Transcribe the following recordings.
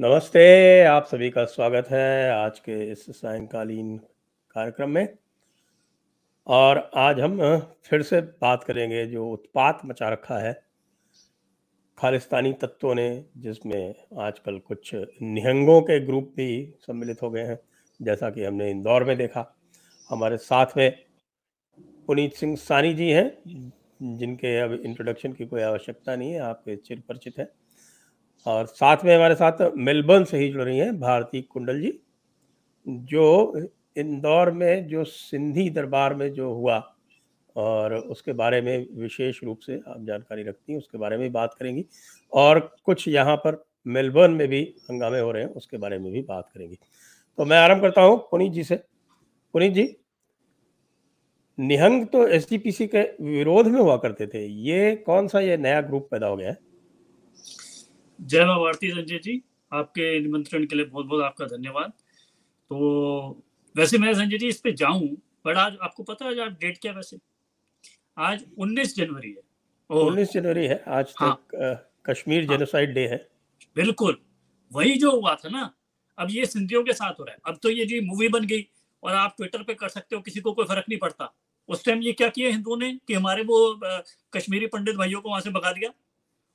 नमस्ते, आप सभी का स्वागत है आज के इस सायंकालीन कार्यक्रम में। और आज हम फिर से बात करेंगे जो उत्पात मचा रखा है। खालिस्तानी तत्वों ने, जिसमें आजकल कुछ निहंगों के ग्रुप भी सम्मिलित हो गए हैं, जैसा कि हमने इंदौर में देखा। हमारे साथ में पुनीत सिंह सानी जी हैं, जिनके अब इंट्रोडक्शन की कोई आवश्यकता नहीं है, आपके चिर परिचित हैं। और साथ में हमारे साथ मेलबर्न से ही जुड़ रही हैं भारती कुंडल जी, जो इंदौर में, जो सिंधी दरबार में जो हुआ, और उसके बारे में विशेष रूप से आप जानकारी रखती हैं, उसके बारे में बात करेंगी, और कुछ यहाँ पर मेलबर्न में भी हंगामे हो रहे हैं, उसके बारे में भी बात करेंगी। तो मैं आरंभ करता हूँ पुनीत जी से। पुनीत जी, निहंग तो एस के विरोध में हुआ करते थे, ये कौन सा ये नया ग्रुप पैदा हो गया है? जय माँ भारती संजय जी आपके निमंत्रण के लिए बहुत बहुत आपका धन्यवाद। तो वैसे मैं संजय जी इस पे जाऊँ पर आज आपको पता है आज डेट क्या वैसे? आज 19 जनवरी है और 19 जनवरी है आज हाँ, तक कश्मीर हाँ, जेनोसाइड डे है। बिल्कुल वही जो हुआ था ना अब ये सिंधियों के साथ हो रहा है। अब तो ये जी मूवी बन गई और आप ट्विटर पे कर सकते हो किसी को कोई फ़र्क नहीं पड़ता। उस टाइम ये क्या किया हिंदुओं ने कि हमारे वो कश्मीरी पंडित भाइयों को वहाँ से भगा दिया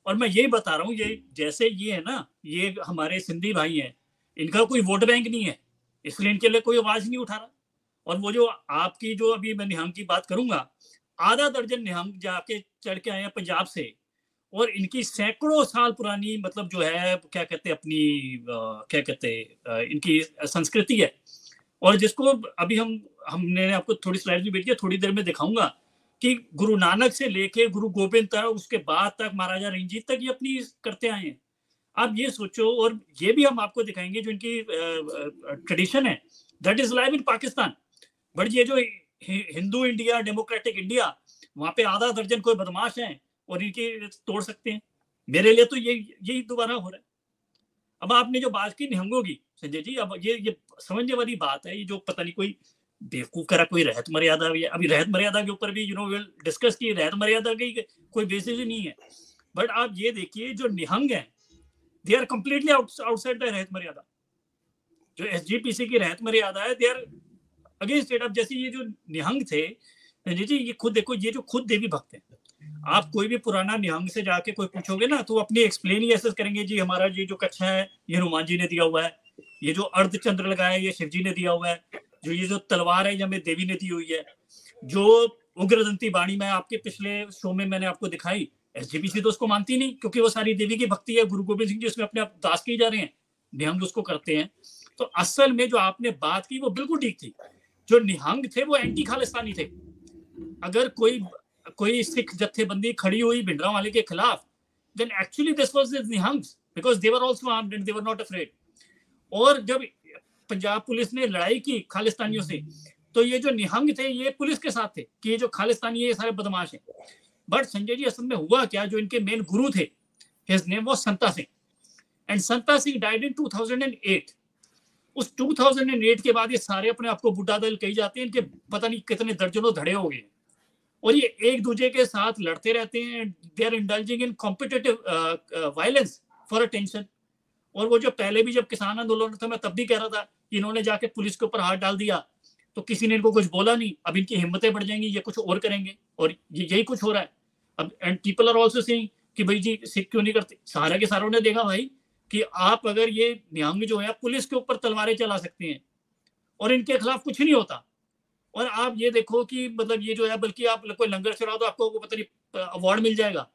और मैं यही बता रहा हूँ, ये जैसे ये है ना, ये हमारे सिंधी भाई हैं, इनका कोई वोट बैंक नहीं है, इसलिए इनके लिए कोई आवाज़ नहीं उठा रहा। और वो जो आपकी जो अभी मैं निहंग की बात करूँगा, आधा दर्जन निहंग जाके चढ़ के आए हैं पंजाब से, और इनकी सैकड़ों साल पुरानी मतलब जो है, क्या कहते अपनी क्या कहते इनकी संस्कृति है। और जिसको अभी हम, हमने आपको थोड़ी स्लाइड भी भेजी थोड़ी देर में दिखाऊँगा। कि गुरु नानक से लेके गुरु गोविंद तक, उसके बाद तक महाराजा रंजीत तक ये अपनी करते आए हैं। आप ये सोचो, और ये भी हम आपको दिखाएँगे जो इनकी ट्रेडिशन है। That is live in Pakistan but ये जो हिंदू इंडिया डेमोक्रेटिक इंडिया वहाँ पे आधा दर्जन कोई बदमाश हैं और इनकी तोड़ सकते हैं। मेरे लिए तो ये, यही दोबारा हो रहा है। अब आपने जो बात की निहंगों की, संजय जी, अब ये ये समझने वाली बात है, ये जो पता नहीं कोई बेवकूफ़ करा, कोई रहत मर्यादा भी है अभी रहत मर्यादा के ऊपर भी यू नो विल डिस्कस की रहत मर्यादा की कोई बेसिस ही नहीं है। बट आप ये देखिए, जो निहंग है they are completely outside the Rehat Maryada. जो एसजीपीसी की रहत मर्यादा है दे आर अगेंस्ट इट अब जैसे ये जो निहंग थे जी, ये खुद देखो, ये जो खुद देवी भक्त है, आप कोई भी पुराना निहंग से जाके कोई पूछोगे ना तो अपनी एक्सप्लेन ही ऐसे करेंगे, जी, हमारा ये जो कच्छा है, ये हनुमान जी ने दिया हुआ है, ये जो अर्ध चंद्र लगाया है ये शिव जी ने दिया हुआ है। जो ये जो तलवार है, ये हमें देवी ने दी हुई है, जो उग्रदंती बाणी में आपके पिछले शो में मैंने आपको दिखाई एस तो उसको मानती नहीं, क्योंकि वो सारी देवी की भक्ति है, गुरु गोविंद सिंह जी उसमें अपने आप दास किए जा रहे हैं, निहंग उसको करते हैं। तो असल में जो आपने बात की, वो बिल्कुल ठीक थी। जो निहंग थे, वो एंटी खालिस्तानी थे। अगर कोई कोई सिख जत्थेबंदी खड़ी हुई भिंडरा वाले के खिलाफ then actually this was Nihangs because they were also and they not afraid और जब पंजाब पुलिस ने लड़ाई की खालिस्तानियों से। तो ये जो निहंग थे, ये पुलिस के साथ थे कि ये जो खालिस्तानी, ये सारे बदमाश हैं। बट संजय जी, असल में हुआ क्या? जो इनके मेन गुरु थे his name was Santa Singh. And Santa Singh died in 2008 उस 2008 के बाद ये सारे अपने आप को बुढ़ा दल कही जाते हैं। इनके पता नहीं कितने दर्जनों धड़े हो गए और ये एक दूसरे के साथ लड़ते रहते हैं। They are indulging in competitive violence for attention और वो जो पहले भी जब किसान आंदोलन था, मैं तब भी कह रहा था इन्होंने जाके पुलिस के ऊपर हाथ डाल दिया। तो किसी ने इनको कुछ बोला नहीं। अब इनकी हिम्मतें बढ़ जाएँगी, ये कुछ और करेंगे। और ये, यही कुछ हो रहा है। अब and people are also saying कि भाई जी, सिख क्यों नहीं करते? सारा के सारों ने देखा भाई कि आप अगर ये निहंग जो है पुलिस के ऊपर तलवारें चला सकते हैं। और इनके खिलाफ कुछ नहीं होता। और आप ये देखो कि मतलब ये जो है, बल्कि आप कोई लंगर चलाओ तो आपको पता नहीं अवार्ड मिल जाएगा।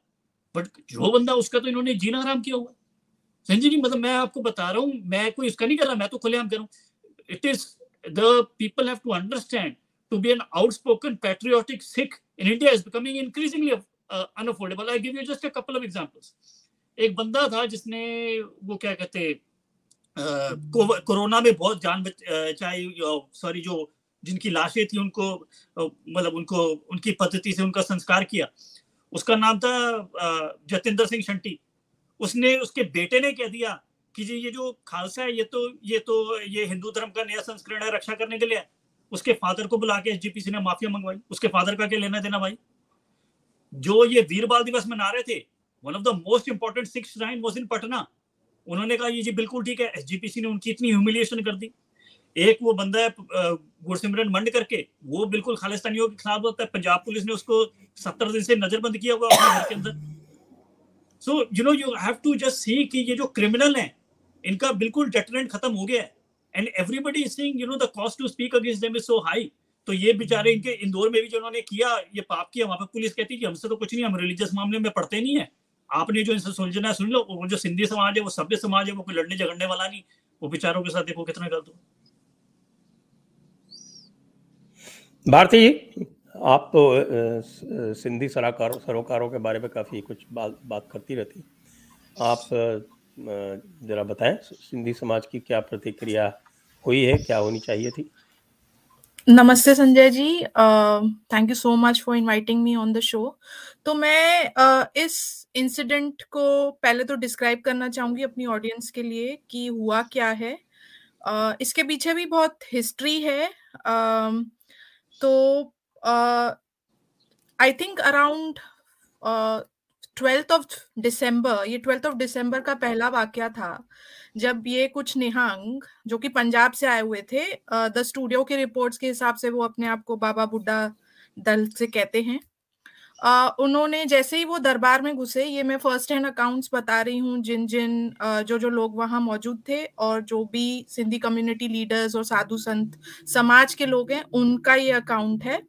बट जो बंदा, उसका तो इन्होंने जीना आराम किया हुआ संजय जी मतलब मैं आपको बता रहा हूँ मैं कोई इसका नहीं कर रहा मैं तो खुलेआम करूँ it is the people have to understand to be an outspoken patriotic Sikh in India is becoming increasingly uh, unaffordable. I give you just a couple of examples. एक बंदा था जिसने वो क्या कहते कोरोना में बहुत जान बचाई सॉरी जो जिनकी लाशें थी उनको मतलब उनको उनकी पद्धति से उनका संस्कार किया उसका नाम था जतेंद्र सिंह शंटी उसने उसके बेटे ने कह दिया कि जी, ये जो खालसा है, ये तो ये तो ये हिंदू धर्म का नया संस्करण है रक्षा करने के लिए। उसके फादर को बुला के एसजीपीसी ने माफिया मंगवाई। उसके फादर का क्या लेना देना भाई? जो ये वीर बाल दिवस मना रहे थे one of the most important Sikhs shrine was in Patna उन्होंने कहा, ये जी, बिल्कुल ठीक है। एसजीपीसी ने उनकी इतनी ह्यूमिलिएशन कर दी। एक वो बंदा है गुरसिमरन मंड करके, वो बिल्कुल खालिस्तानियों के खिलाफ होता है। पंजाब पुलिस ने उसको सत्तर दिन से नजरबंद किया हुआ अपने घर के अंदर। So you know you have to just see कि ये जो क्रिमिनल हैं इनका बिल्कुल डेटरेंट खत्म हो गया है। And everybody is saying you know the cost to speak against them is so high तो ये बेचारे इनके इंदौर में भी जो उन्होंने किया ये पाप किया वहाँ पर पुलिस कहती है कि हमसे तो कुछ नहीं हम रिलीजियस मामले में पढ़ते नहीं है। आपने जो इनसे सुलझना है सुन लो वो जो सिंधी समाज है वो सभ्य समाज है वो कोई लड़ने झगड़ने वाला नहीं। वो बेचारों के साथ देखो कितना गलत हो। भारती आप तो सिंधी सलाहकारों सरोकारों के बारे में काफ़ी कुछ बात बात करती रहती। आप जरा बताएँ सिंधी समाज की क्या प्रतिक्रिया हुई है क्या होनी चाहिए थी? नमस्ते Sanjay ji. Thank you so much for inviting me on the show तो मैं uh, इस इंसिडेंट को पहले तो डिस्क्राइब करना चाहूँगी अपनी ऑडियंस के लिए कि हुआ क्या है। uh, इसके पीछे भी बहुत हिस्ट्री है। uh, तो I think around twelfth of December ये ट्वेल्थ ऑफ़ दिसंबर का पहला वाक्य था जब ये कुछ निहंग जो कि पंजाब से आए हुए थे द स्टूडियो के रिपोर्ट्स के हिसाब से वो अपने आप को बाबा बुड्ढा दल से कहते हैं। Uh, उन्होंने जैसे ही वो दरबार में घुसे ये मैं फ़र्स्ट हैंड अकाउंट्स बता रही हूँ जिन जिन uh, जो जो लोग वहाँ मौजूद थे और जो भी सिंधी कम्युनिटी लीडर्स और साधु संत समाज के लोग हैं उनका ये अकाउंट है।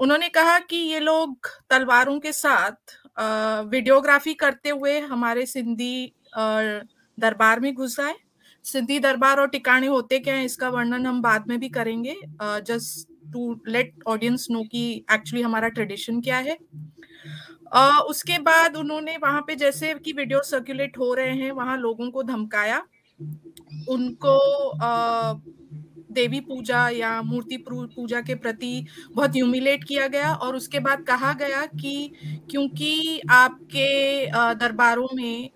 उन्होंने कहा कि ये लोग तलवारों के साथ वीडियोग्राफी करते हुए हमारे सिंधी दरबार में घुस आए। सिंधी दरबार और टिकाणे होते क्या है इसका वर्णन हम बाद में भी करेंगे। Just to let audience know कि एक्चुअली हमारा ट्रेडिशन क्या है। uh, उसके बाद उन्होंने वहाँ पे जैसे कि वीडियो सर्कुलेट हो रहे हैं वहाँ लोगों को धमकाया। उनको uh, देवी पूजा या मूर्ति पूजा के प्रति बहुत ह्यूमिलेट किया गया और उसके बाद कहा गया कि क्योंकि आपके दरबारों में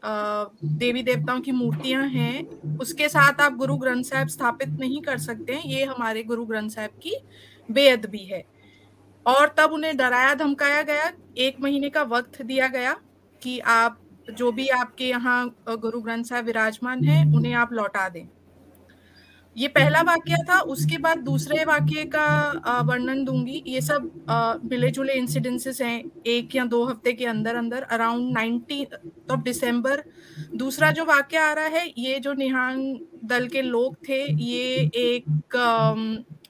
देवी देवताओं की मूर्तियाँ हैं, उसके साथ आप गुरु ग्रंथ साहब स्थापित नहीं कर सकते, ये हमारे गुरु ग्रंथ साहब की बेअद भी है। और तब उन्हें डराया, धमकाया गया, एक महीने का वक्त दिया गया कि आप, जो भी आपके यहाँ गुरु ग्रंथ साहब विराजमान है, उन्हें आप लौटा दें। ये पहला वाक्य था, उसके बाद दूसरे वाक्य का वर्णन दूँगी। ये सब मिले जुले इंसिडेंसेस हैं, एक या दो हफ़्ते के अंदर अंदर अराउंड नाइनटीन ऑफ़ दिसंबर दूसरा जो वाक्य आ रहा है, ये जो निहांग दल के लोग थे, ये एक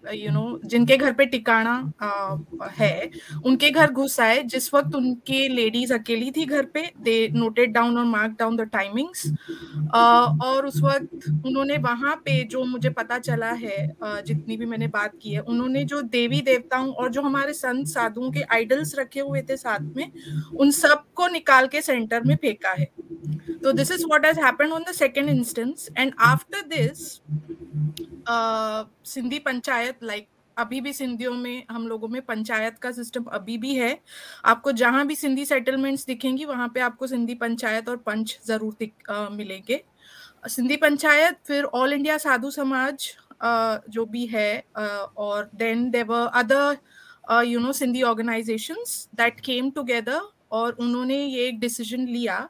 यू नो जिनके घर पे टिकाना है, उनके घर घुस आए। जिस वक्त उनके लेडीज़ अकेली थी घर पे दे नोटेड डाउन और मार्क डाउन द टाइमिंग्स और उस वक्त उन्होंने वहाँ पे जो मुझे पता चला है जितनी भी मैंने बात की है, उन्होंने जो देवी देवताओं और जो हमारे संत साधुओं के आइडल्स रखे हुए थे साथ में, उन सबको निकाल के सेंटर में फेंका है। तो this is what has happened on the second instance and after this Sindhi panchayat like अभी भी सिंधियों में हम लोगों में पंचायत का सिस्टम अभी भी है। आपको जहाँ भी सिंधी सेटलमेंट्स दिखेंगी वहाँ पे आपको सिंधी पंचायत और पंच ज़रूर uh, मिलेंगे। सिंधी पंचायत फिर ऑल इंडिया साधु समाज uh, जो भी है uh, और then there other you know Sindhi organisations that came together और उन्होंने ये एक डिसीज़न लिया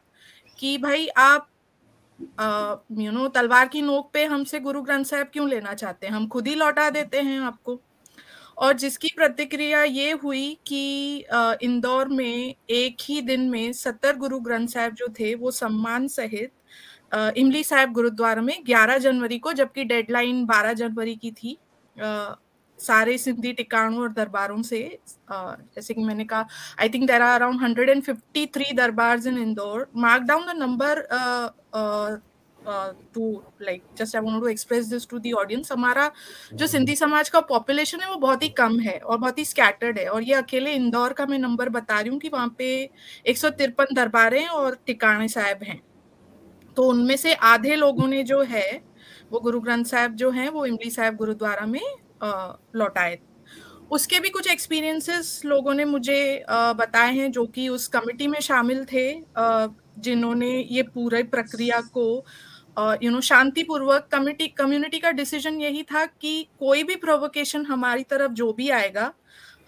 कि भाई आप यू नो तलवार की नोक पे हमसे गुरु ग्रंथ साहब क्यों लेना चाहते हैं? हम खुद ही लौटा देते हैं आपको। और जिसकी प्रतिक्रिया ये हुई कि इंदौर में एक ही दिन में सत्तर गुरु ग्रंथ साहब जो थे, वो सम्मान सहित इमली साहब गुरुद्वारा में 11 जनवरी को, जबकि डेडलाइन 12 जनवरी की थी सारे सिंधी टिकाणों और दरबारों से जैसे कि मैंने कहा I think there are around hundred and fifty three darbar in Indore mark down the number to like just I want to express this to the audience हमारा जो सिंधी समाज का पॉपुलेशन है, वो बहुत ही कम है और बहुत ही स्कैटर्ड है। और ये अकेले इंदौर का मैं नंबर बता रही हूँ कि वहाँ पे एक सौ तिरपन दरबारें और टिकाणे साहब हैं। तो उनमें से आधे लोगों ने जो है, वो गुरु ग्रंथ साहब जो हैं, वो इमली साहब गुरुद्वारा में लौटाए। उसके भी कुछ एक्सपीरियंसेस लोगों ने मुझे बताए हैं जो कि उस कमिटी में शामिल थे। जिन्होंने ये पूरे प्रक्रिया को यू नो शांतिपूर्वक कमिटी कम्युनिटी का डिसीज़न यही था कि कोई भी प्रोवोकेशन हमारी तरफ़ जो भी आएगा,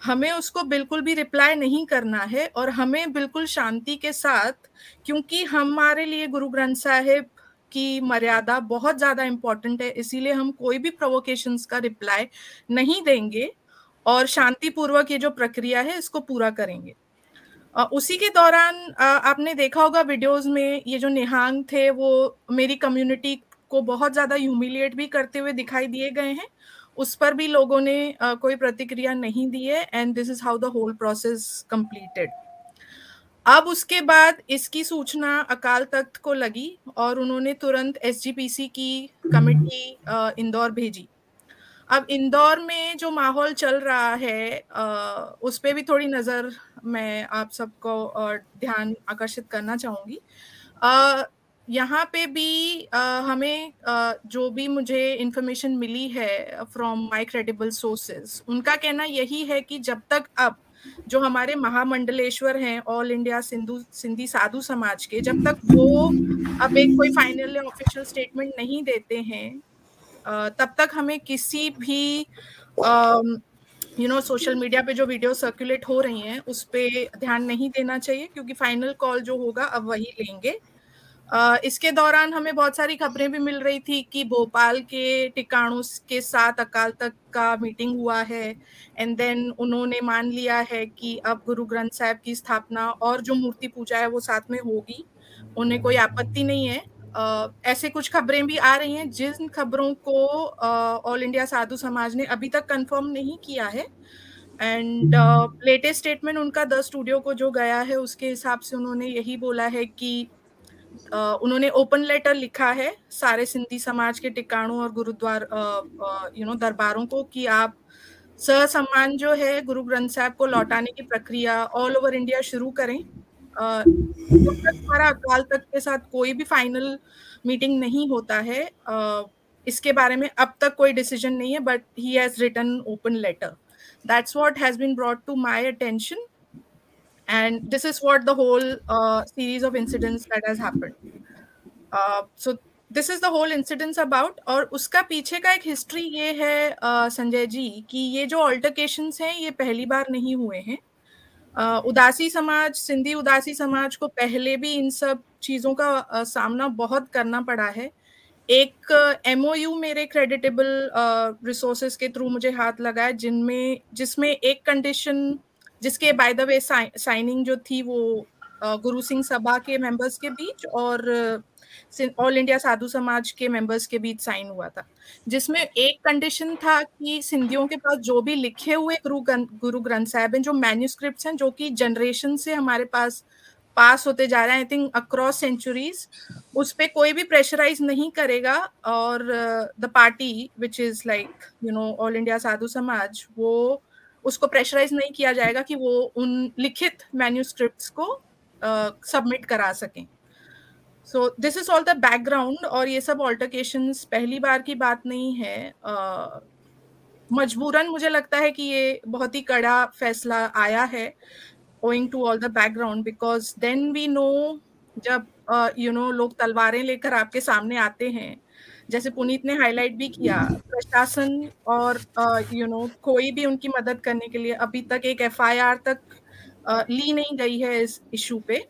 हमें उसको बिल्कुल भी रिप्लाई नहीं करना है और हमें बिल्कुल शांति के साथ, क्योंकि हमारे लिए गुरु ग्रंथ साहिब की मर्यादा बहुत ज़्यादा इंपॉर्टेंट है, इसीलिए हम कोई भी प्रोवोकेशंस का रिप्लाई नहीं देंगे और शांतिपूर्वक ये जो प्रक्रिया है, इसको पूरा करेंगे। उसी के दौरान आपने देखा होगा वीडियोस में ये जो निहांग थे, वो मेरी कम्युनिटी को बहुत ज़्यादा ह्यूमिलिएट भी करते हुए दिखाई दिए गए हैं। उस पर भी लोगों ने कोई प्रतिक्रिया नहीं दी है and this is how the whole process completed अब उसके बाद इसकी सूचना अकाल तख्त को लगी और उन्होंने तुरंत एसजीपीसी की कमेटी इंदौर भेजी। अब इंदौर में जो माहौल चल रहा है उस पर भी थोड़ी नज़र मैं आप सबको ध्यान आकर्षित करना चाहूँगी। यहाँ पे भी हमें जो भी मुझे इंफॉर्मेशन मिली है फ्रॉम माई क्रेडिबल सोर्सेज उनका कहना यही है कि जब तक अब जो हमारे महामंडलेश्वर हैं ऑल इंडिया सिंधु, सिंधी साधु समाज के, जब तक वो अब एक कोई फाइनल या ऑफिशियल स्टेटमेंट नहीं देते हैं तब तक हमें किसी भी यू नो सोशल मीडिया पे जो वीडियो सर्कुलेट हो रही हैं उस पर ध्यान नहीं देना चाहिए क्योंकि फाइनल कॉल जो होगा अब वही लेंगे। Uh, इसके दौरान हमें बहुत सारी खबरें भी मिल रही थी कि भोपाल के टिकाणों के साथ अकाल तक का मीटिंग हुआ है एंड देन उन्होंने मान लिया है कि अब गुरु ग्रंथ साहब की स्थापना और जो मूर्ति पूजा है वो साथ में होगी। उन्हें कोई आपत्ति नहीं है। Uh, ऐसे कुछ खबरें भी आ रही हैं जिन खबरों को ऑल इंडिया साधु समाज ने अभी तक कंफर्म नहीं किया है। एंड लेटेस्ट स्टेटमेंट उनका द स्टूडियो को जो गया है उसके हिसाब से उन्होंने यही बोला है कि uh, उन्होंने ओपन लेटर लिखा है सारे सिंधी समाज के टिकाणों और गुरुद्वार यू नो दरबारों को कि आप सम्मान जो है गुरु ग्रंथ साहब को लौटाने की प्रक्रिया ऑल ओवर इंडिया शुरू करें। हमारा अकाल तक के साथ कोई भी फाइनल मीटिंग नहीं होता है। इसके बारे में अब तक कोई डिसीज़न नहीं है but he has written open letter that's what has been brought to my attention and this is what the whole series of incidents has happened uh, so this is the whole incidents about और उसका पीछे का एक history ये है संजय जी कि ये जो ऑल्टरकेशंस हैं ये पहली बार नहीं हुए हैं। उदासी समाज, सिंधी उदासी समाज को पहले भी इन सब चीज़ों का सामना बहुत करना पड़ा है। एक एमओयू मेरे क्रेडिटेबल रिसोर्सेज के थ्रू मुझे हाथ लगाया जिनमें, जिसमें एक कंडीशन जिसके बाय द वे साइनिंग जो थी वो गुरु सिंह सभा के मेंबर्स के बीच और ऑल इंडिया साधु समाज के मेंबर्स के बीच साइन हुआ था। जिसमें एक कंडीशन था कि सिंधियों के पास जो भी लिखे हुए गुरु गुरु ग्रंथ साहब हैं जो मैन्यूस्क्रिप्ट हैं जो कि जनरेशन से हमारे पास पास होते जा रहे हैं आई थिंक अक्रॉस सेंचुरीज उस पर कोई भी प्रेशराइज नहीं करेगा। और the party which is like you know all India Sadhu Samaj वो उसको प्रेशराइज नहीं किया जाएगा कि वो उन लिखित मैन्यूस्क्रिप्ट को सबमिट uh, करा सकें। So this is all the background और ये सब ऑल्टरकेशन पहली बार की बात नहीं है। uh, मजबूरन मुझे लगता है कि ये बहुत ही कड़ा फैसला आया है owing to all the background because then we know जब यू uh, नो लोग तलवारें लेकर आपके सामने आते हैं जैसे पुनीत ने हाईलाइट भी किया प्रशासन और you uh, know you know, कोई भी उनकी मदद करने के लिए अभी तक एक एफआईआर तक uh, ली नहीं गई है इस इशू पे।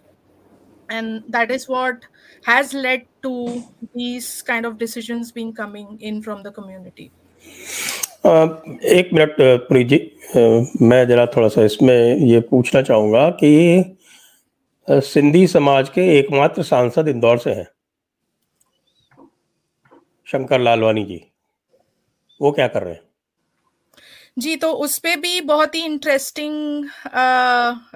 And that is what has led to these kind of decisions being coming in from the community एक मिनट पुनीत जी मैं जरा थोड़ा सा इसमें ये पूछना चाहूँगा कि सिंधी समाज के एकमात्र सांसद इंदौर से हैं शंकर लालवानी जी वो क्या कर रहे हैं जी तो उस पे भी बहुत ही इंटरेस्टिंग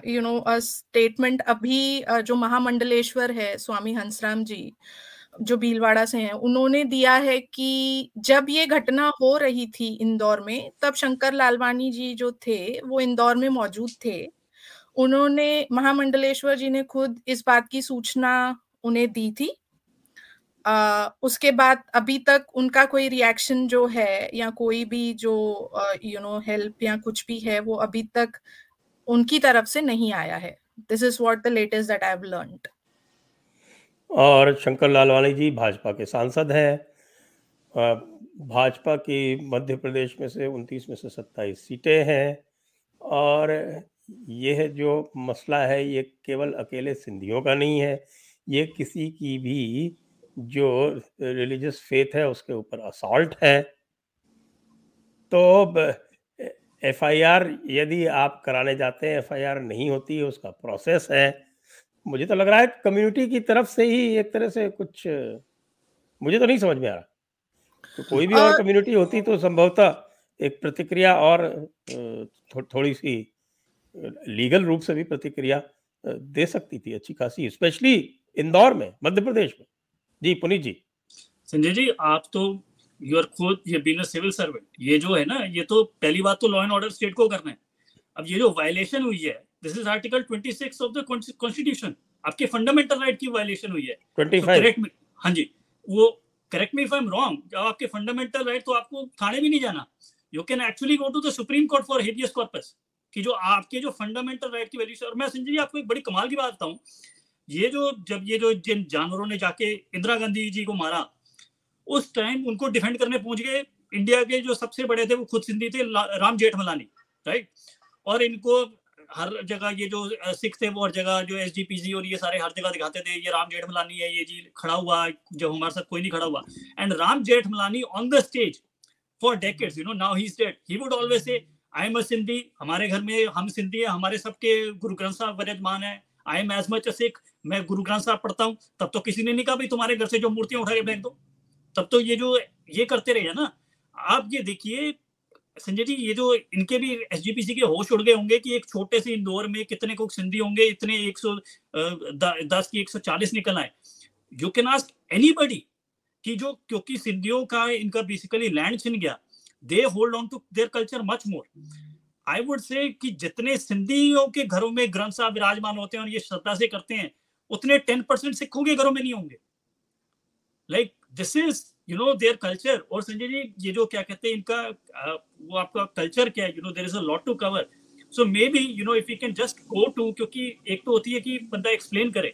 यू नो स्टेटमेंट अभी uh, जो महामंडलेश्वर है स्वामी हंसराम जी जो भीलवाड़ा से हैं उन्होंने दिया है कि जब ये घटना हो रही थी इंदौर में तब शंकर लालवानी जी जो थे वो इंदौर में मौजूद थे। उन्होंने महामंडलेश्वर जी ने खुद इस बात की सूचना उन्हें दी थी Uh, उसके बाद अभी तक उनका कोई रिएक्शन जो है या कोई भी जो यू नो हेल्प या कुछ भी है वो अभी तक उनकी तरफ़ से नहीं आया है। This is what the latest that I have learned और शंकर लालवानी जी भाजपा के सांसद हैं। भाजपा की मध्य प्रदेश में से उनतीस में से सत्ताईस सीटें हैं और यह जो मसला है ये केवल अकेले सिंधियों का नहीं है ये किसी की भी जो रिलीजियस फेथ है उसके ऊपर असॉल्ट है। तो एफआईआर यदि आप कराने जाते हैं एफआईआर नहीं होती है उसका प्रोसेस है। मुझे तो लग रहा है कम्युनिटी की तरफ़ से ही एक तरह से कुछ मुझे तो नहीं समझ में आ रहा। तो कोई भी और कम्युनिटी होती तो संभवतः एक प्रतिक्रिया और थो, थोड़ी सी लीगल रूप से भी प्रतिक्रिया दे सकती थी अच्छी खासी स्पेशली इंदौर में मध्य प्रदेश में। जी पुनीत जी। संजय जी आप तो यू आर खुद ये बीन सिविल सर्वेंट ये जो है ना ये तो पहली बात तो लॉ एंड ऑर्डर स्टेट को करना है। अब ये जो वायलेशन हुई है this is article 26 of the constitution आपके फंडामेंटल राइट की वायलेशन हुई है। 25 करेक्ट हाँ जी। वो correct me if I am wrong जब आपके फंडामेंटल राइट तो आपको थाने भी नहीं जाना you can actually go to the Supreme Court for habeas corpus कि जो आपके जो फंडामेंटल राइट की वैल्यू और मैं संजय जी आपको एक बड़ी कमाल की बात बताऊँ ये जो, जब ये जो जिन जानवरों ने जाके इंदिरा गांधी जी को मारा, उस टाइम उनको डिफेंड करने पहुँच गए। इंडिया के जो सबसे बड़े थे, वो खुद सिंधी थे राम जेठमलानी राइट और इनको हर जगह ये जो सिख थे, वो हर जगह जो एस और ये सारे हर जगह दिखाते थे, ये राम जेठमलानी है, ये जी खड़ा हुआ जब हमारे साथ कोई नहीं खड़ा हुआ। And Ram Jethmalani on the stage for decades you know now he dead he would always say I am अ सिंधी हमारे घर में हम सिंधी है, हमारे सबके गुरु ग्रंथ साहब विराजमान है I am as much a Sikh मैं गुरु ग्रंथ साहब पढ़ता हूँ, तब तो किसी ने नहीं कहा, भाई, तुम्हारे घर से जो मूर्तियाँ उठा के फेंक दो। तब तो ये जो, ये करते रहे ना। आप ये देखिए, संजय जी, ये जो इनके भी एसजीपीसी के होश उड़ गए होंगे कि एक छोटे से इंदौर में कितने को सिंधी होंगे, इतने एक सौ दस की एक सौ चालीस निकल आए। यू कैन आस्क एनी कि जो, क्योंकि सिंधियों का इनका बेसिकली लैंड छिन गया they hold on to their culture much more I would say कि जितने सिंधियों के घरों में ग्रंथ साहब विराजमान होते हैं और ये श्रद्धा से करते हैं उतने टेन परसेंट सिखों के घरों में नहीं होंगे। Like this is you know their culture और संजय जी, ये जो क्या कहते हैं, इनका वो आपका कल्चर क्या है? You know there is a lot to cover so maybe you know if you can just go to क्योंकि एक तो होती है कि बंदा एक्सप्लेन करे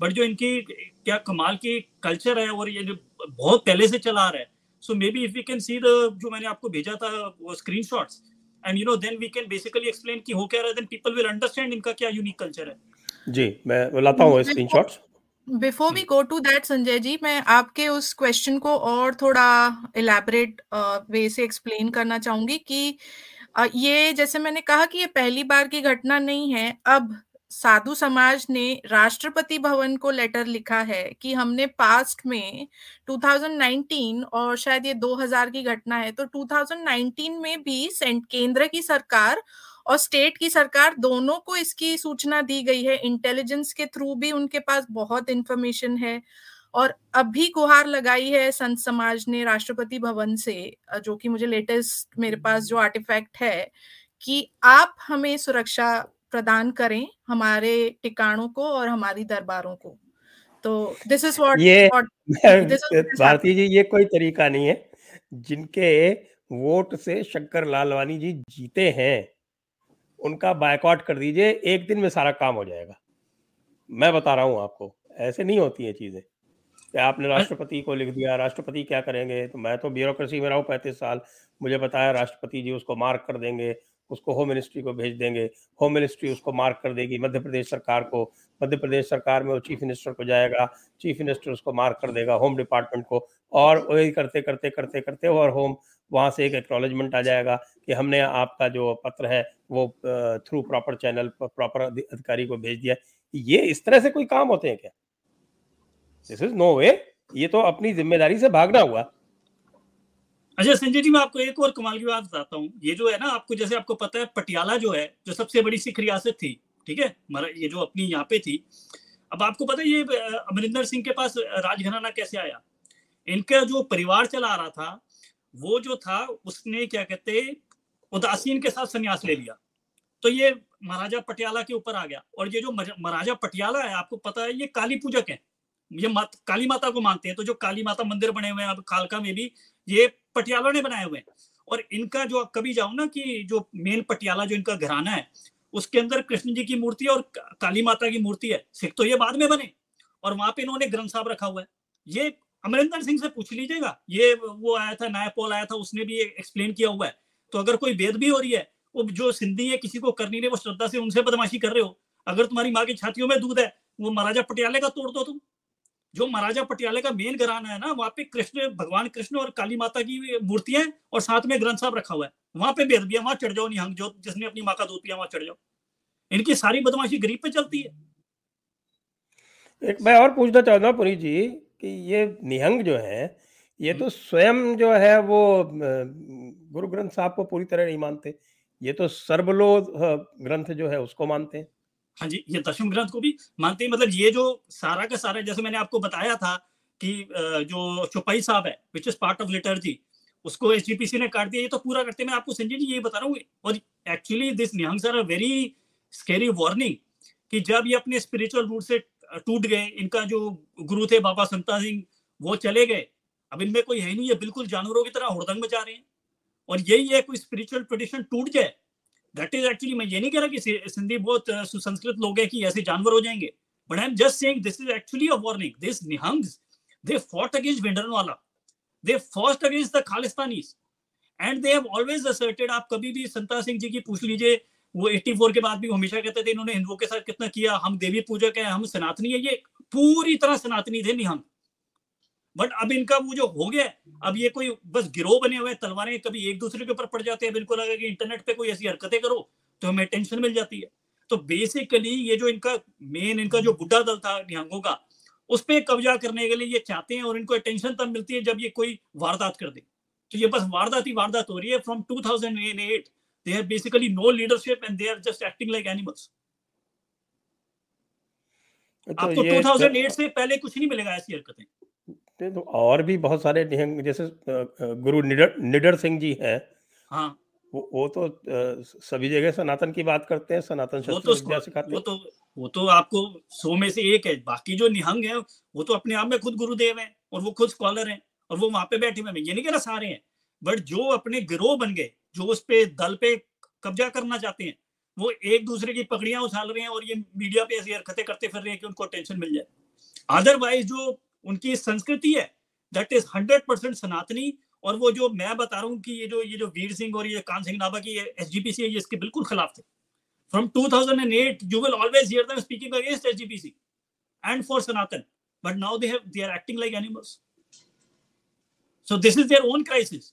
बट जो इनकी क्या कमाल की कल्चर है और ये जो बहुत पहले से चला आ रहा है so maybe if you can see the जो मैंने आपको भेजा था, वो screenshots and you know then we can basically explain कि हो क्या रहा है देन पीपल विल अंडरस्टैंड इनका क्या यूनिक कल्चर है। जी मैं लाता हूँ screenshots before we go to that Sanjay ji मैं आपके उस क्वेश्चन को और थोड़ा इलेबरेट वे से एक्सप्लेन करना चाहूँगी कि ये जैसे मैंने कहा कि ये पहली बार की घटना नहीं है अब साधु समाज ने राष्ट्रपति भवन को लेटर लिखा है कि हमने पास्ट में 2019 और शायद ये 2000 की घटना है तो 2019 में भी केंद्र की सरकार और स्टेट की सरकार दोनों को इसकी सूचना दी गई है। इंटेलिजेंस के थ्रू भी उनके पास बहुत इंफॉर्मेशन है और अभी गुहार लगाई है संत समाज ने राष्ट्रपति भवन से जो कि मुझे लेटेस्ट मेरे पास जो आर्टिफैक्ट है कि आप हमें सुरक्षा प्रदान करें हमारे टिकाणों को और हमारी दरबारों को। तो दिस इज़ व्हाट ये भारती जी ये कोई तरीका नहीं है। जिनके वोट से शंकर लालवानी जी जीते हैं उनका बायकॉट कर दीजिए एक दिन में सारा काम हो जाएगा। मैं बता रहा हूँ आपको ऐसे नहीं होती है चीज़ें। कि आपने राष्ट्रपति को लिख दिया राष्ट्रपति क्या करेंगे? तो मैं तो ब्यूरोक्रेसी में रहा हूँ पैंतीस साल मुझे बताया राष्ट्रपति जी उसको मार्क कर देंगे उसको होम मिनिस्ट्री को भेज देंगे होम मिनिस्ट्री उसको मार्क कर देगी मध्य प्रदेश सरकार को मध्य प्रदेश सरकार में वो चीफ मिनिस्टर को जाएगा चीफ मिनिस्टर उसको मार्क कर देगा होम डिपार्टमेंट को और वही करते करते करते करते और होम वहाँ से एक एक्नॉलेजमेंट आ जाएगा कि हमने आपका जो पत्र है, वो थ्रू प्रॉपर चैनल प्रॉपर अधिकारी को भेज दिया ये इस तरह से कोई काम होते हैं क्या? दिस इज़ नो वे ये तो अपनी ज़िम्मेदारी से भागना हुआ। अच्छा संजय जी, मैं आपको एक और कमाल की बात बताता हूँ। ये जो है ना, आपको जैसे आपको पता है, पटियाला जो है, जो सबसे बड़ी सिख रियासत थी, ठीक है? ये जो अपनी यहाँ पे थी। अब आपको पता है, ये अमरिंदर सिंह के पास राजघराना कैसे आया? इनका जो परिवार चला रहा था वो जो था उसने क्या कहते उदासीन के साथ संन्यास ले लिया। तो ये महाराजा पटियाला के ऊपर आ गया। और ये जो महाराजा पटियाला है आपको पता है ये काली पूजक है। ये मात, काली माता को मानते हैं। तो जो काली माता मंदिर बने हुए हैं अब कालका में भी ये पटियाला ने बनाए हुए हैं। और इनका जो आप कभी जाओ ना कि जो मेन पटियाला जो इनका घराना है उसके अंदर कृष्ण जी की मूर्ति है और काली माता की मूर्ति है। सिख तो ये बाद में बने। और वहाँ पे इन्होंने ग्रंथ साहब रखा हुआ है। ये अमरिंदर सिंह से पूछ लीजिएगा। ये वो आया था, नया पोल आया था, उसने भी एक्सप्लेन किया हुआ है। तो अगर कोई वेद भी हो रही है, वो जो सिंधी है, किसी को करनी नहीं वो श्रद्धा से उनसे बदमाशी कर रहे हो। अगर तुम्हारी माँ की छातियों में दूध है, वो महाराजा पटियाले का तोड़ दो तुम। जो महाराजा पटियाले का मेन घराना है ना, वहाँ पे कृष्ण, भगवान कृष्ण और काली माता की मूर्तियाँ और साथ में ग्रंथ साहब रखा हुआ है। वहाँ पे बेदबिया वहाँ चढ़ जाओ निहंग जो, जिसने अपनी माँ का दूध पिया, वहाँ चढ़ जाओ। इनकी सारी बदमाशी गरीब पे चलती है। एक मैं और पूछना चाहता हूँ, पुरी जी। कि ये निहंग जो है ये तो स्वयं जो है वो गुरु ग्रंथ साहब को पूरी तरह नहीं मानते। ये तो सर्वलो ग्रंथ जो है उसको मानते हैं। हाँ जी ये दशम ग्रंथ को भी मानते हैं। मतलब ये जो सारा का सारा जैसे मैंने आपको बताया था कि जो चौपाई साहब है which is part of liturgy उसको एस ने काट दिया। ये तो पूरा करते मैं आपको संजय जी ये बता रहा हूँ। और actually this Nihang sir very scary warning कि जब ये अपने स्पिरिचुअल रूट से टूट गए, इनका जो गुरु थे बाबा संता सिंह, वो चले गए। अब इनमें कोई है नहीं है बिल्कुल जानवरों की तरह हुड़दंग मचा रहे हैं। और यही है कोई स्पिरिचुअल ट्रेडिशन टूट जाए दैट इज़ एक्चुअली मैं ये नहीं कह रहा कि सिंधी बहुत सुसंस्कृत लोग हैं कि ऐसे जानवर हो जाएँगे but I am just saying this is actually a warning this Nihangs they fought against Bhindranwala they fought against the Khalistanis and they have always asserted आप कभी भी संता सिंह जी की पूछ लीजिए वो 84 के बाद भी हमेशा कहते थे, इन्होंने हिंदुओं के साथ कितना किया? हम देवी पूजक है, हम सनातनी है। ये पूरी तरह सनातनी थे निहंग बट अब इनका वो जो हो गया, अब ये कोई बस गिरोह बने हुए तलवारें कभी एक दूसरे के ऊपर पड़ जाते हैं, बिल्कुल अगर इंटरनेट पे कोई ऐसी हरकतें करो तो हमें टेंशन मिल जाती है। तो बेसिकली ये जो इनका मेन इनका जो बुढ़ा दल था निहंगों का, उस पर कब्जा करने के लिए ये चाहते हैं और इनको अटेंशन तब मिलती है जब ये कोई वारदात कर दे। तो ये बस वारदात ही वारदात हो रही है from 2008 they have basically no leadership and they are just acting like animals. तो आपको 2008 से पहले कुछ नहीं मिलेगा ऐसी हरकतें। तो और भी बहुत सारे निहंग जैसे गुरु निडर निडर सिंह जी हैं। हाँ। वो वो तो सभी जगह सनातन की बात करते हैं सनातन वो तो वो तो वो तो आपको सौ में से एक है। बाकी जो निहंग है वो तो अपने आप में खुद गुरुदेव हैं और वो खुद स्कॉलर हैं और वो वहाँ पे बैठे हुए ये नहीं कह रहा सारे हैं बट जो अपने गिरोह बन गए जो उस पे दल पे कब्जा करना चाहते हैं, वो एक दूसरे की पकड़ियाँ उछाल रहे हैं और ये मीडिया पे ऐसी हरकतें करते फिर रहे हैं कि उनको टेंशन मिल जाए। अदरवाइज़ जो उनकी संस्कृति है दैट इज़ हंड्रेड परसेंट सनातनी और वो जो मैं बता रहा हूँ कि ये जो ये जो वीर सिंह और ये कान सिंह नाभा की एस जी पी सी है, ये इसके बिल्कुल खिलाफ थे। From 2008 you will always hear them speaking against SGPC and for Sanatan, but now they have, they are acting like animals. So this is their own crisis.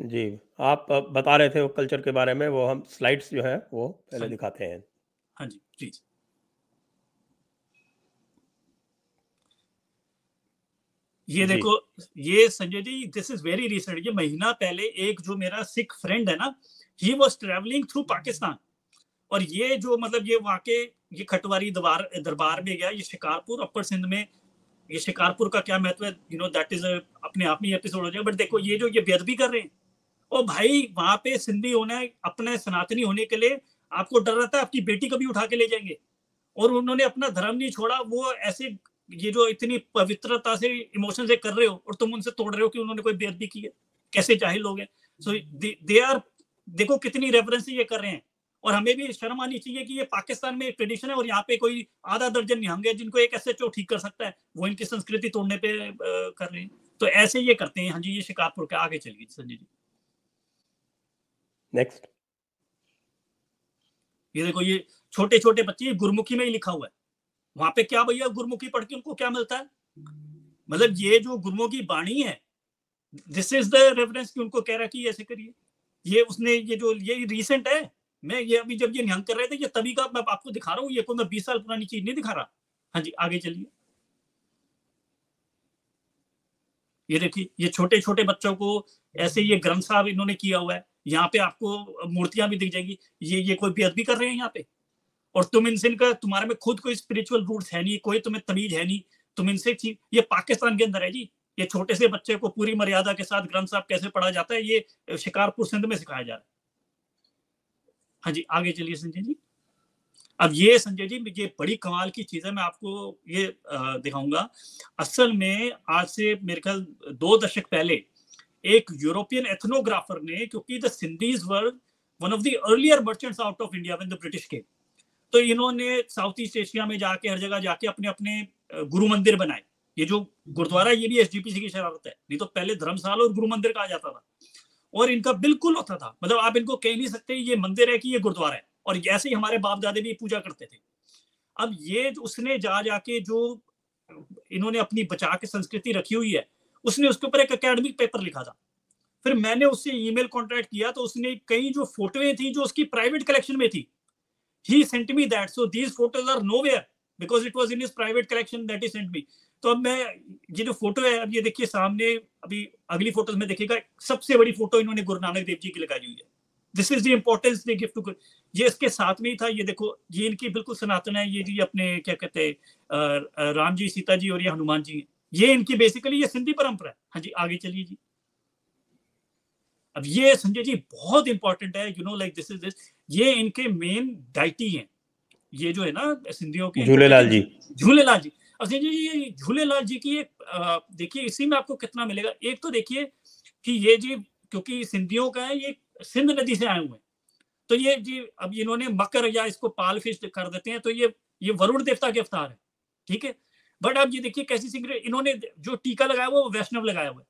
जी आप बता रहे थे वो कल्चर के बारे में वो हम स्लाइड्स जो है वो पहले दिखाते हैं। हाँ जी प्लीज़ ये जी। देखो ये Sanjay ji this is very recent ये महीना पहले एक जो मेरा सिख फ्रेंड है ना he was travelling through Pakistan और ये जो मतलब ये वहाँ के ये खटवारी दरबार दरबार में गया ये शिकारपुर अपर सिंध में ये शिकारपुर का क्या महत्व है? यू नो दैट इज़ अपने आप में एपिसोड हो जाए बट देखो ये जो ये बेदबी कर रहे हैं ओ भाई, वहाँ पे सिंधी होना अपने सनातनी होने के लिए आपको डर रहता है, आपकी बेटी कभी उठा के ले जाएँगे। और उन्होंने अपना धर्म नहीं छोड़ा, वो ऐसे, ये जो इतनी पवित्रता से इमोशन से कर रहे हो, और तुम उनसे तोड़ रहे हो कि उन्होंने कोई बेदबी की है कैसे चाहे लोग हैं? सो दे आर देखो कितनी रेफरेंस ये कर रहे हैं। और हमें भी शर्म आनी चाहिए कि ये पाकिस्तान में एक ट्रेडिशन है, और यहाँ पे कोई आधा दर्जन निहंगे जिनको एक ऐसे चो ठीक कर सकता है, वो इनकी संस्कृति तोड़ने पे कर रहे हैं। तो ऐसे ये करते हैं। हाँ जी, ये शिकारपुर के आगे चलिए, संजय जी। नेक्स्ट ये देखो, ये छोटे छोटे बच्चे गुरमुखी में ही लिखा हुआ है। वहाँ पे क्या भैया, गुरमुखी पढ़ के उनको क्या मिलता है? मतलब ये जो गुरमुखी बाणी है दिस इज़ द रेफरेंस कि उनको कह रहा कि ऐसे करिए। ये उसने, ये जो, ये रिसेंट है, मैं ये अभी जब ये निहंग कर रहे थे, ये तभी का मैं आपको दिखा रहा हूँ, ये कोई मैं बीस साल पुरानी चीज़ नहीं दिखा रहा। हाँ जी, आगे चलिए। ये देखिए, ये छोटे छोटे बच्चों को ऐसे ये ग्रंथ साहब इन्होंने किया हुआ है। यहाँ पे आपको मूर्तियाँ भी दिख जाएँगी। ये ये कोई बेअदबी कर रहे हैं यहाँ पे? और तुम इनसे इनका, तुम्हारे में खुद कोई स्पिरिचुअल रूट्स है नहीं, कोई तुम्हें तमीज है नहीं, तुम इनसे ये पाकिस्तान के अंदर है जी। ये छोटे से बच्चे को पूरी मर्यादा के साथ ग्रंथ साहब कैसे पढ़ा जाता है, ये शिकारपुर सिंध में सिखाया जा रहा है। हाँ जी, आगे चलिए संजय जी। अब ये संजय जी, ये बड़ी कमाल की चीज़ है, मैं आपको ये दिखाऊँगा। असल में आज से मेरे ख्याल दो दशक पहले एक यूरोपियन एथनोग्राफर ने, क्योंकि the Sindhis were one of the earlier merchants out of India when the British के तो इन्होंने साउथ ईस्ट एशिया में जाके, हर जगह जाके अपने अपने गुरु मंदिर बनाए। ये जो गुरुद्वारा, ये भी एसजीपीसी की शरारत है। नहीं तो पहले धर्मशाला और गुरु मंदिर कहा जाता था। और इनका बिल्कुल होता था। मतलब आप इनको कह नहीं सकते, ये मंदिर है कि ये गुरुद्वारा है। और ऐसे ही हमारे बाप दादे भी पूजा करते थे। अब ये उसने जा जाके जो इन्होंने अपनी बचा के संस्कृति रखी हुई है उसने उसके ऊपर एक अकेडमिक पेपर लिखा था। फिर मैंने उससे ईमेल कॉन्टेक्ट किया तो उसने कई जो फोटोएँ थी, जो उसकी प्राइवेट कलेक्शन में थी he sent me that so these photos are nowhere because it was in his private collection that he sent me तो अब मैं, ये जो फ़ोटो है, अब ये देखिए सामने, अभी अगली फ़ोटोज़ में देखिएगा, सबसे बड़ी फ़ोटो इन्होंने गुरु नानक देव जी की लगाई हुई है। This is the importance they gift to ये इसके साथ में ही था, ये देखो, ये इनकी बिल्कुल सनातन है, ये जी अपने, क्या कहते हैं राम जी, सीता जी और ये हनुमान जी हैं। ये इनकी बेसिकली ये सिंधी परंपरा है। हाँ जी आगे चलिए जी। अब ये संजय जी बहुत इंपॉर्टेंट है you know like this is this ये इनके मेन डाइटी हैं। ये जो है ना सिंधियों के झूलेलाल जी। झूलेलाल जी। अब संजय जी ये झूलेलाल जी की एक देखिए इसी में आपको कितना मिलेगा। एक तो देखिए कि ये जी क्योंकि सिंधियों का है ये सिंध नदी से आए हुए हैं। तो ये जी अब इन्होंने मकर या इसको पाल फ़िश कर देते हैं तो ये ये वरुण देवता के अवतार है। ठीक है? बट अब ये देखिए कैसी सिंह इन्होंने जो टीका लगाया हुआ वो वैष्णव लगाया हुआ है।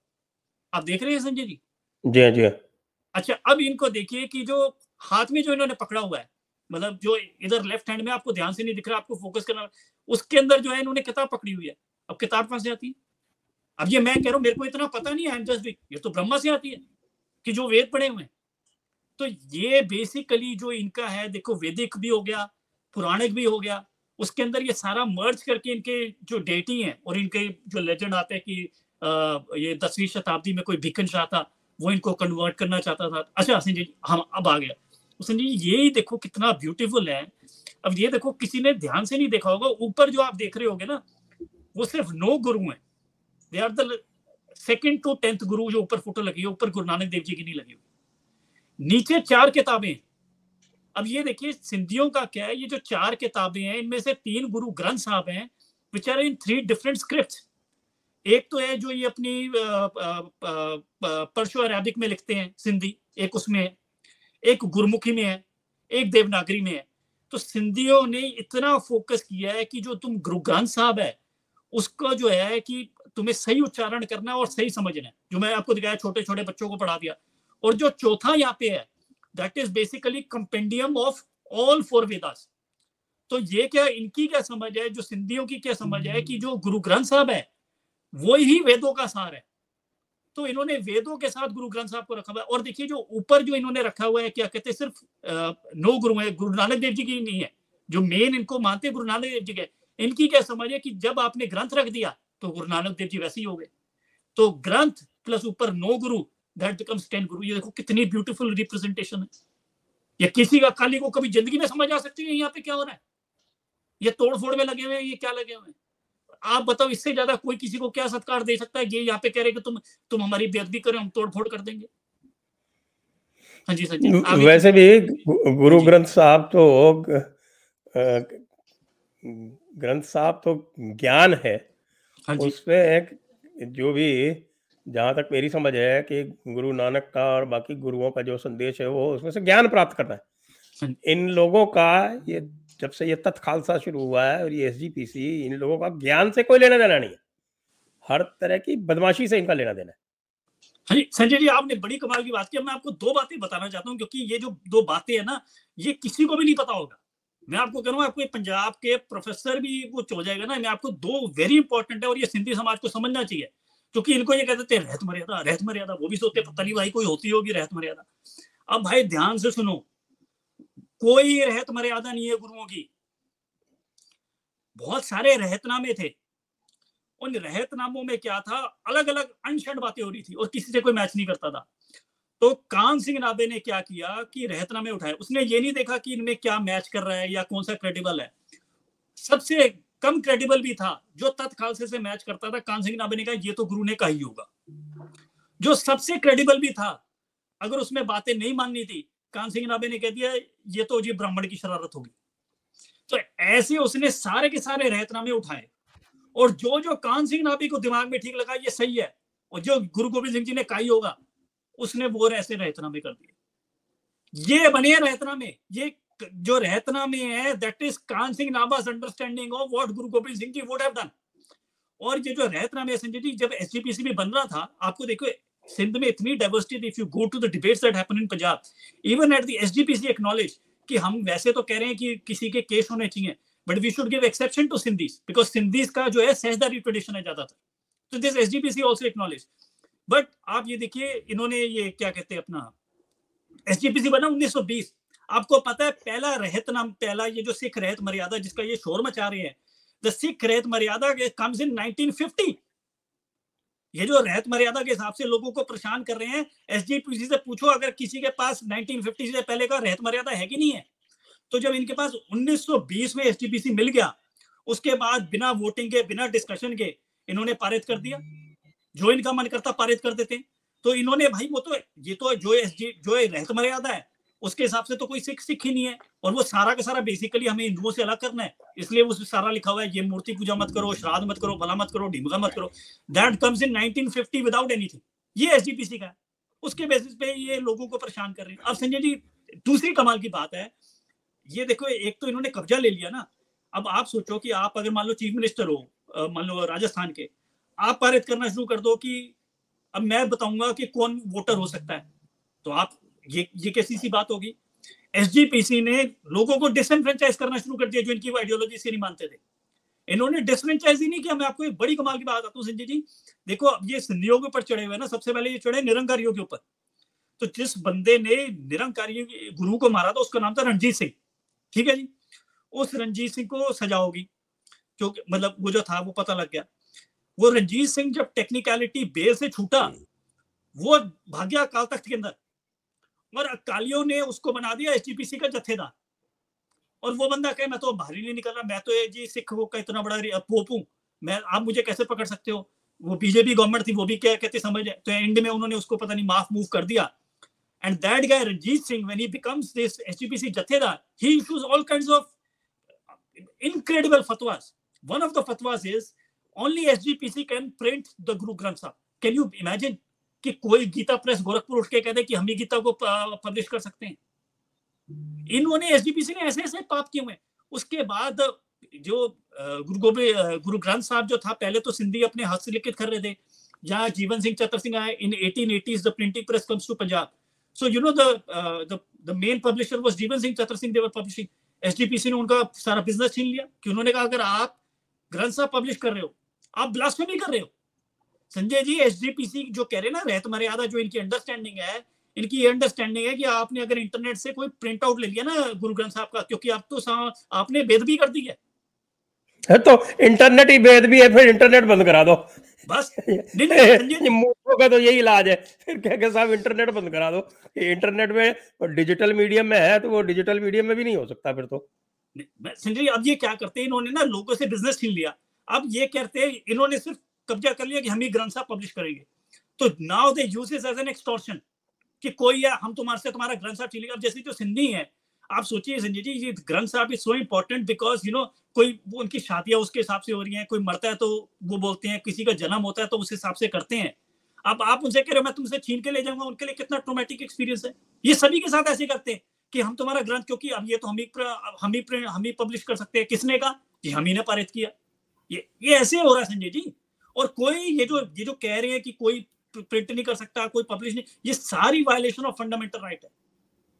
आप देख रहे हैं संजय जी? जी हाँ जी हाँ। अच्छा अब इनको देखिए कि जो हाथ में जो इन्होंने पकड़ा हुआ है मतलब जो इधर लेफ़्ट हैंड में आपको ध्यान से नहीं दिख रहा आपको फोकस करना उसके अंदर जो है इन्होंने किताब पकड़ी हुई है। अब किताब कहाँ से आती है? अब ये मैं कह रहा हूँ मेरे को इतना पता नहीं है जस्ट ये तो ब्रह्मा से आती है कि जो वेद पढ़े हुए हैं। तो ये बेसिकली जो इनका है देखो वैदिक भी हो गया पुराणिक भी हो गया उसके अंदर ये सारा मर्ज करके इनके जो डेटी है और इनके जो लेजेंड आते हैं कि आ, ये दसवीं शताब्दी में कोई भिकन शाह था वो इनको कन्वर्ट करना चाहता था। अच्छा संजय जी हम अब आ गया संजय जी ये देखो कितना ब्यूटीफुल है। अब ये देखो किसी ने ध्यान से नहीं देखा होगा ऊपर जो आप देख रहे होगे ना वो सिर्फ़ नौ गुरु हैं। They are the second to tenth guru जो ऊपर फ़ोटो लगी है ऊपर गुरु नानक देव जी की नहीं लगी हुई। नीचे चार किताबें अब ये देखिए, सिंधियों का क्या है? ये जो चार किताबें हैं, इनमें से तीन गुरु ग्रंथ साहब हैं which are in three different script एक तो है जो ये अपनी परशु अरेबिक में लिखते हैं, सिंधी, एक उसमें है, एक गुरमुखी में है, एक देवनागरी में है। तो सिंधियों ने इतना फोकस किया है कि जो तुम गुरु ग्रंथ साहब है, उसका जो है कि तुम्हें सही उच्चारण करना है और सही समझना है। जो मैं आपको दिखाया छोटे छोटे बच्चों को पढ़ा दिया। और जो चौथा यहाँ पे है that is basically compendium of all four Vedas तो ये क्या, इनकी क्या समझ है? जो सिंधियों की क्या समझ है कि जो गुरु ग्रंथ साहब है, वो ही वेदों का सार है। तो इन्होंने वेदों के साथ गुरु ग्रंथ साहब को रखा हुआ है। और देखिए, जो ऊपर जो इन्होंने रखा हुआ है, क्या कहते हैं, सिर्फ़ नो गुरु है, गुरु नानक देव जी की नहीं है। जो मेन इनको मानते गुरु नानक देव जी के। इनकी क्या समझ है कि जब आपने ग्रंथ रख दिया तो गुरु नानक देव जी वैसे ही हो गए। तो ग्रंथ प्लस ऊपर no Guru that becomes ten गुरु ये देखो कितनी ब्यूटीफुल रिप्रेजेंटेशन है। या किसी का काली को कभी ज़िंदगी में समझ आ सकती है यहाँ पे क्या हो रहा है। ये तोड़ फोड़ में लगे हुए हैं ये क्या लगे हुए हैं। आप बताओ इससे ज़्यादा कोई किसी को क्या सत्कार दे सकता है? ये यहाँ पे कह रहे कि तुम तुम हमारी बेअदबी करें हम तोड़ फोड़ कर देंगे। हाँ जी सर जी वैसे भी गुरु ग्रंथ साहब तो ग्रंथ साहब तो ज्ञान है। हाँ उसमें एक जो भी जहाँ तक मेरी समझ है कि गुरु नानक का और बाकी गुरुओं का जो संदेश है वो उसमें से ज्ञान प्राप्त करना है। हाँ इन लोगों का ये जब से ये तत् खालसा शुरू हुआ है और ये एसजीपीसी इन लोगों का ज्ञान से कोई लेना देना नहीं है। हर तरह की बदमाशी से इनका लेना देना है। हाँ जी संजय जी आपने बड़ी कमाल की बात की। मैं आपको दो बातें बताना चाहता हूँ क्योंकि ये जो दो बातें हैं ना ये किसी को भी नहीं पता होगा। मैं आपको कह रहा हूँ आपको पंजाब के प्रोफेसर भी वो हो जाएगा ना। मैं आपको दो वेरी इंपॉर्टेंट है और ये सिंधी समाज को समझना चाहिए। क्योंकि इनको ये कहते थे रहत मर्यादा रहत मर्यादा, वो भी सोचते पता भाई कोई होती होगी, रहत मर्यादा। अब भाई ध्यान से सुनो, कोई रहत मर्यादा नहीं है गुरुओं की। बहुत सारे रहतनामे थे। उन रहतनामों में क्या था अलग अलग अनशड बातें हो रही थी और किसी से कोई मैच नहीं करता था। तो कान सिंह नाबे ने क्या किया कि रहतनामे उठाए। उसने ये नहीं देखा कि इनमें क्या मैच कर रहा है या कौन सा क्रेडिबल है। सबसे कम क्रेडिबल भी था, जो तत्खालसे से मैच करता था। कान सिंह नाबे ने कहा, ये तो गुरु ने कहा ही होगा। जो सबसे क्रेडिबल भी था, अगर उसमें बातें नहीं माननी थी, कान सिंह नाबे ने कह दिया, ये तो जी ब्राह्मण की शरारत होगी। तो ऐसे उसने सारे के सारे रहतनामे उठाए, और जो जो कान सिंह नाबी को दिमाग में ठीक लगा, ये सही है, और जो गुरु गोविंद सिंह जी ने कहा होगा, उसने वो ऐसे रहतनामे कर दिए। ये बने रहतनामे ये जो रहतनामे है that is Kahn Singh Nabha's understanding of what Guru Gobind Singh ji would have done और ये जो रहतनामे है, संजय जी, जब एसजीपीसी में बन रहा था, आपको देखो, सिंध में इतनी diversity if you go to the debates that happen in Punjab even at the SGPC acknowledge कि हम वैसे तो कह रहे हैं कि किसी के केस होने चाहिए but we should give exception to Sindhis because Sindhis का जो है, सहजदारी ट्रेडिशन है ज़्यादातर। तो this S C also acknowledge but आप ये देखिए, इन्होंने ये क्या कहते हैं अपना एस बना 1920 आपको पता है, पहला रहत नाम, पहला ये जो सिख रहत मर्यादा जिसका ये शोर मचा रहे हैं द सिख रहत मर्यादा कम्स इन 1950 ये जो रहत मर्यादा के हिसाब से लोगों को परेशान कर रहे हैं एसजीपीसी से पूछो, अगर किसी के पास 1950 से पहले का रहत मर्यादा है कि नहीं है? तो जब इनके पास 1920 में एसजीपीसी मिल गया, उसके बाद बिना वोटिंग के, बिना डिस्कशन के इन्होंने पारित कर दिया। जो इनका मन करता पारित कर देते हैं। तो इन्होंने भाई, वो तो ये तो जो एस जो रहत मर्यादा है उसके हिसाब से तो कोई सिख सिख ही नहीं है। और वो सारा का सारा बेसिकली हमें हिंदुओं से अलग करना है। इसलिए उसमें सारा लिखा हुआ है, ये मूर्ति पूजा मत करो, श्राद्ध मत करो, भला मत करो, ढिमका मत करो। That comes in 1950 without anything ये एसजीपीसी का है। उसके बेसिस पे ये लोगों को परेशान कर रहे हैं। अब संजय जी, दूसरी कमाल की बात है। ये देखो, एक तो इन्होंने कब्जा ले लिया ना। अब आप सोचो कि आप अगर मान लो चीफ मिनिस्टर हो मान लो राजस्थान के, आप पारित करना शुरू कर दो कि, अब मैं बताऊँगा कि कौन वोटर हो सकता है। तो आप ये ये कैसी सी बात होगी? एसजीपीसी ने लोगों को डिसफ्रेंचाइज करना शुरू कर दिया जो इनकी आइडियोलॉजी से नहीं मानते थे। इन्होंने डिसफ्रेंचाइज ही नहीं किया। मैं आपको एक बड़ी कमाल की बात आता हूँ संजय जी। देखो, अब ये सिंधियों के ऊपर चढ़े हुए ना, सबसे पहले ये चढ़े निरंकारियों के ऊपर। तो जिस बंदे ने निरंकारी गुरु को मारा था, उसका नाम था रणजीत सिंह। ठीक है जी? उस रंजीत सिंह को सजा होगी। क्योंकि मतलब वो जो था, वो पता लग गया। वो रंजीत सिंह जब टेक्निकलिटी बेल से छूटा, वो भाग गया अकाल तख्त के अंदर और अकालियों ने उसको बना दिया एच का जत्थेदार और वो बंदा कहे, मैं तो बाहर नहीं निकल रहा, मैं तो जी सिख का इतना बड़ा पोप हूँ। मैं, आप मुझे कैसे पकड़ सकते हो? वो बीजेपी गवर्नमेंट थी, वो भी क्या कहते, समझ तो एंड में उन्होंने उसको पता नहीं माफ़ मूव कर दिया। And that guy Ranjit Singh when he becomes this HPC jathedar he issues all kinds of incredible fatwas. One of the fatwas is only SGPC can print the Guru Granth Sahib. Can you imagine? कि कोई Gita press Gorakhpur उठ के कहते कि हम ही गीता को publish कर सकते हैं। इन्होंने एसजीपीसी ने ऐसे ऐसे पाप किए हुए उसके बाद जो गुरु गोबिंद गुरु ग्रंथ साहब जो था, पहले तो सिंधी अपने हाथ से लिखित कर रहे थे। जहाँ जीवन सिंह चतर सिंह आए, in 1880s the printing press comes to Punjab so you know the main publisher was Jivan Singh Chatar Singh their publishing SDPC ने उनका सारा बिज़नेस छीन लिया कि उन्होंने कहा, अगर आप ग्रंथ साहब पब्लिश कर रहे हो, आप ब्लास्फेमी कर रहे हो संजय जी एसडीपीसी जो कह रहे ना रहत मर्यादा जो इनकी अंडरस्टैंडिंग है इनकी ये अंडरस्टैंडिंग है कि आपने अगर इंटरनेट से कोई प्रिंट आउट ले लिया ना गुरु ग्रंथ साहब का क्योंकि आप तो आपने वेद भी कर दी है। तो इंटरनेट ही वेद भी है फिर इंटरनेट बंद करा दो। बस। मूर्खों का तो यही इलाज है। फिर कह के साहब इंटरनेट बंद करा दो। इंटरनेट में डिजिटल मीडियम में है तो वो डिजिटल मीडियम में भी नहीं हो सकता फिर तो। संजय अब ये क्या करते हैं? इन्होंने ना लोगों से बिज़नेस छीन लिया। अब ये कहते हैं इन्होंने सिर्फ़ कब्जा कर लिया कि हम ही ग्रंथ साहब पब्लिश करेंगे। तो now they use as an extortion कि कोई या हम तुम्हारे से तुम्हारा ग्रंथ साहब अब जैसे जो सिंधी है, आप सोचिए संजय जी, ये Granth Sahib is so important because you know कोई वो उनकी शादियाँ उसके हिसाब से हो रही हैं, कोई मरता है तो वो बोलते हैं, किसी का जन्म होता है तो उस हिसाब से करते हैं। अब आप उनसे कह रहे हो, मैं तुमसे छीन के ले जाऊँगा, उनके लिए कितना ट्रोमेटिक एक्सपीरियंस है? ये सभी के साथ ऐसे करते हैं कि हम तुम्हारा ग्रंथ, क्योंकि अब ये तो हम ही हम ही हम ही पब्लिश कर सकते हैं। किसने कि हम ही ने पारित किया। ये ये ऐसे हो रहा है संजय जी। और कोई ये जो ये जो कह रहे हैं कि कोई प्रिंट नहीं कर सकता कोई पब्लिश नहीं ये सारी वायलेशन ऑफ़ फंडामेंटल राइट है।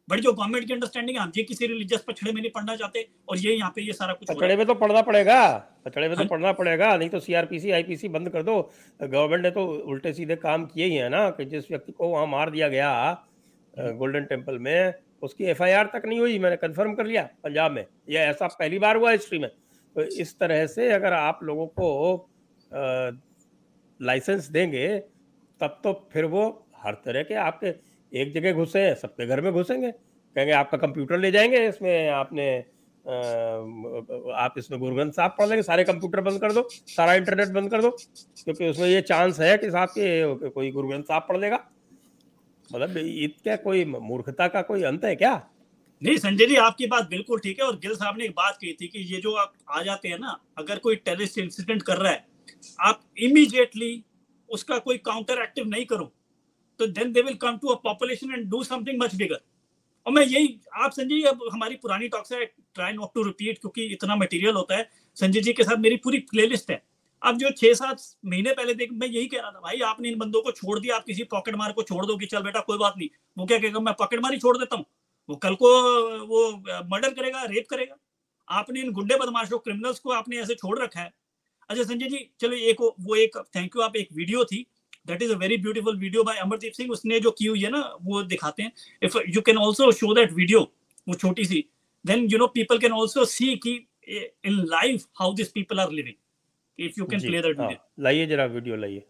बट जो गवर्नमेंट की अंडरस्टैंडिंग हम ये किसी रिलीजियस पछड़े में नहीं पढ़ना चाहते और ये यहाँ पे ये सारा कुछ पछड़े में तो पढ़ना पड़ेगा पछड़े में तो हाँ। पढ़ना पड़ेगा नहीं तो सीआरपीसी आईपीसी बंद कर दो। गवर्नमेंट ने तो उल्टे सीधे काम किए ही है ना कि जिस व्यक्ति को वहाँ मार दिया गया गोल्डन टेंपल में उसकी एफआईआर तक नहीं हुई मैंने कन्फर्म कर लिया पंजाब में। यह ऐसा पहली बार हुआ हिस्ट्री में। तो इस तरह से अगर आप लोगों को लाइसेंस देंगे तब तो फिर वो हर तरह के आपके एक जगह घुसे सबके घर में घुसेंगे। कहेंगे आपका कंप्यूटर ले जाएँगे इसमें आपने आ, आप इसमें गुरु ग्रंथ साहब पढ़ लेंगे सारे कंप्यूटर बंद कर दो सारा इंटरनेट बंद कर दो क्योंकि उसमें ये चांस है कि साहब के कोई गुरु ग्रंथ साहब पढ़ लेगा। मतलब ईद क्या कोई मूर्खता का कोई अंत है क्या? नहीं संजय जी आपकी बात बिल्कुल ठीक है और गिल साहब ने एक बात कही थी कि ये जो आप आ जाते हैं ना अगर कोई टेररिस्ट इंसिडेंट कर रहा है आप इमीडिएटली उसका कोई काउंटर एक्टिव नहीं करो तो then they will come to a population and do something much bigger और मैं यही, आप संजय जी, अब हमारी पुरानी टॉक्स है ट्राई नॉट टू रिपीट क्योंकि इतना मटेरियल होता है। संजय जी के साथ मेरी पूरी प्लेलिस्ट है। अब जो छह सात महीने पहले देख, मैं यही कह रहा था, भाई, आपने इन बंदों को छोड़ दिया, आप किसी पॉकेट मार को छोड़ दो कि चल बेटा, कोई बात नहीं। वो क्या कहेगा, मैं पॉकेट मार ही छोड़ देता हूँ। वो कल को, वो मर्डर करेगा रेप करेगा। आपने इन गुंडे बदमाशों क्रिमिनल्स को आपने ऐसे छोड़ रखा है। अच्छा संजय जी चलो एक वो एक थैंक यू आप एक वीडियो थी। That is a very beautiful video by Amardeep Singh उसने जो की हुई है ना वो दिखाते हैं। If you can also show that video वो छोटी सी then you know people can also see कि in life how this people are living if you can play that video लाइए जरा वीडियो लाइए।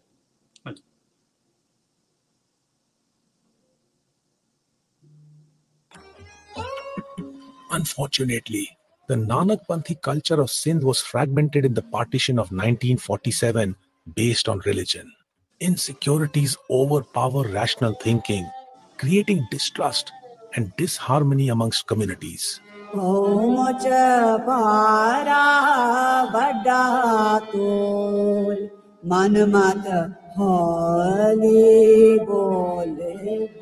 Unfortunately, the Nanak Panthi culture of Sindh was fragmented in the partition of 1947 based on religion. Insecurities overpower rational thinking, creating distrust and disharmony amongst communities. मन मत होली बोले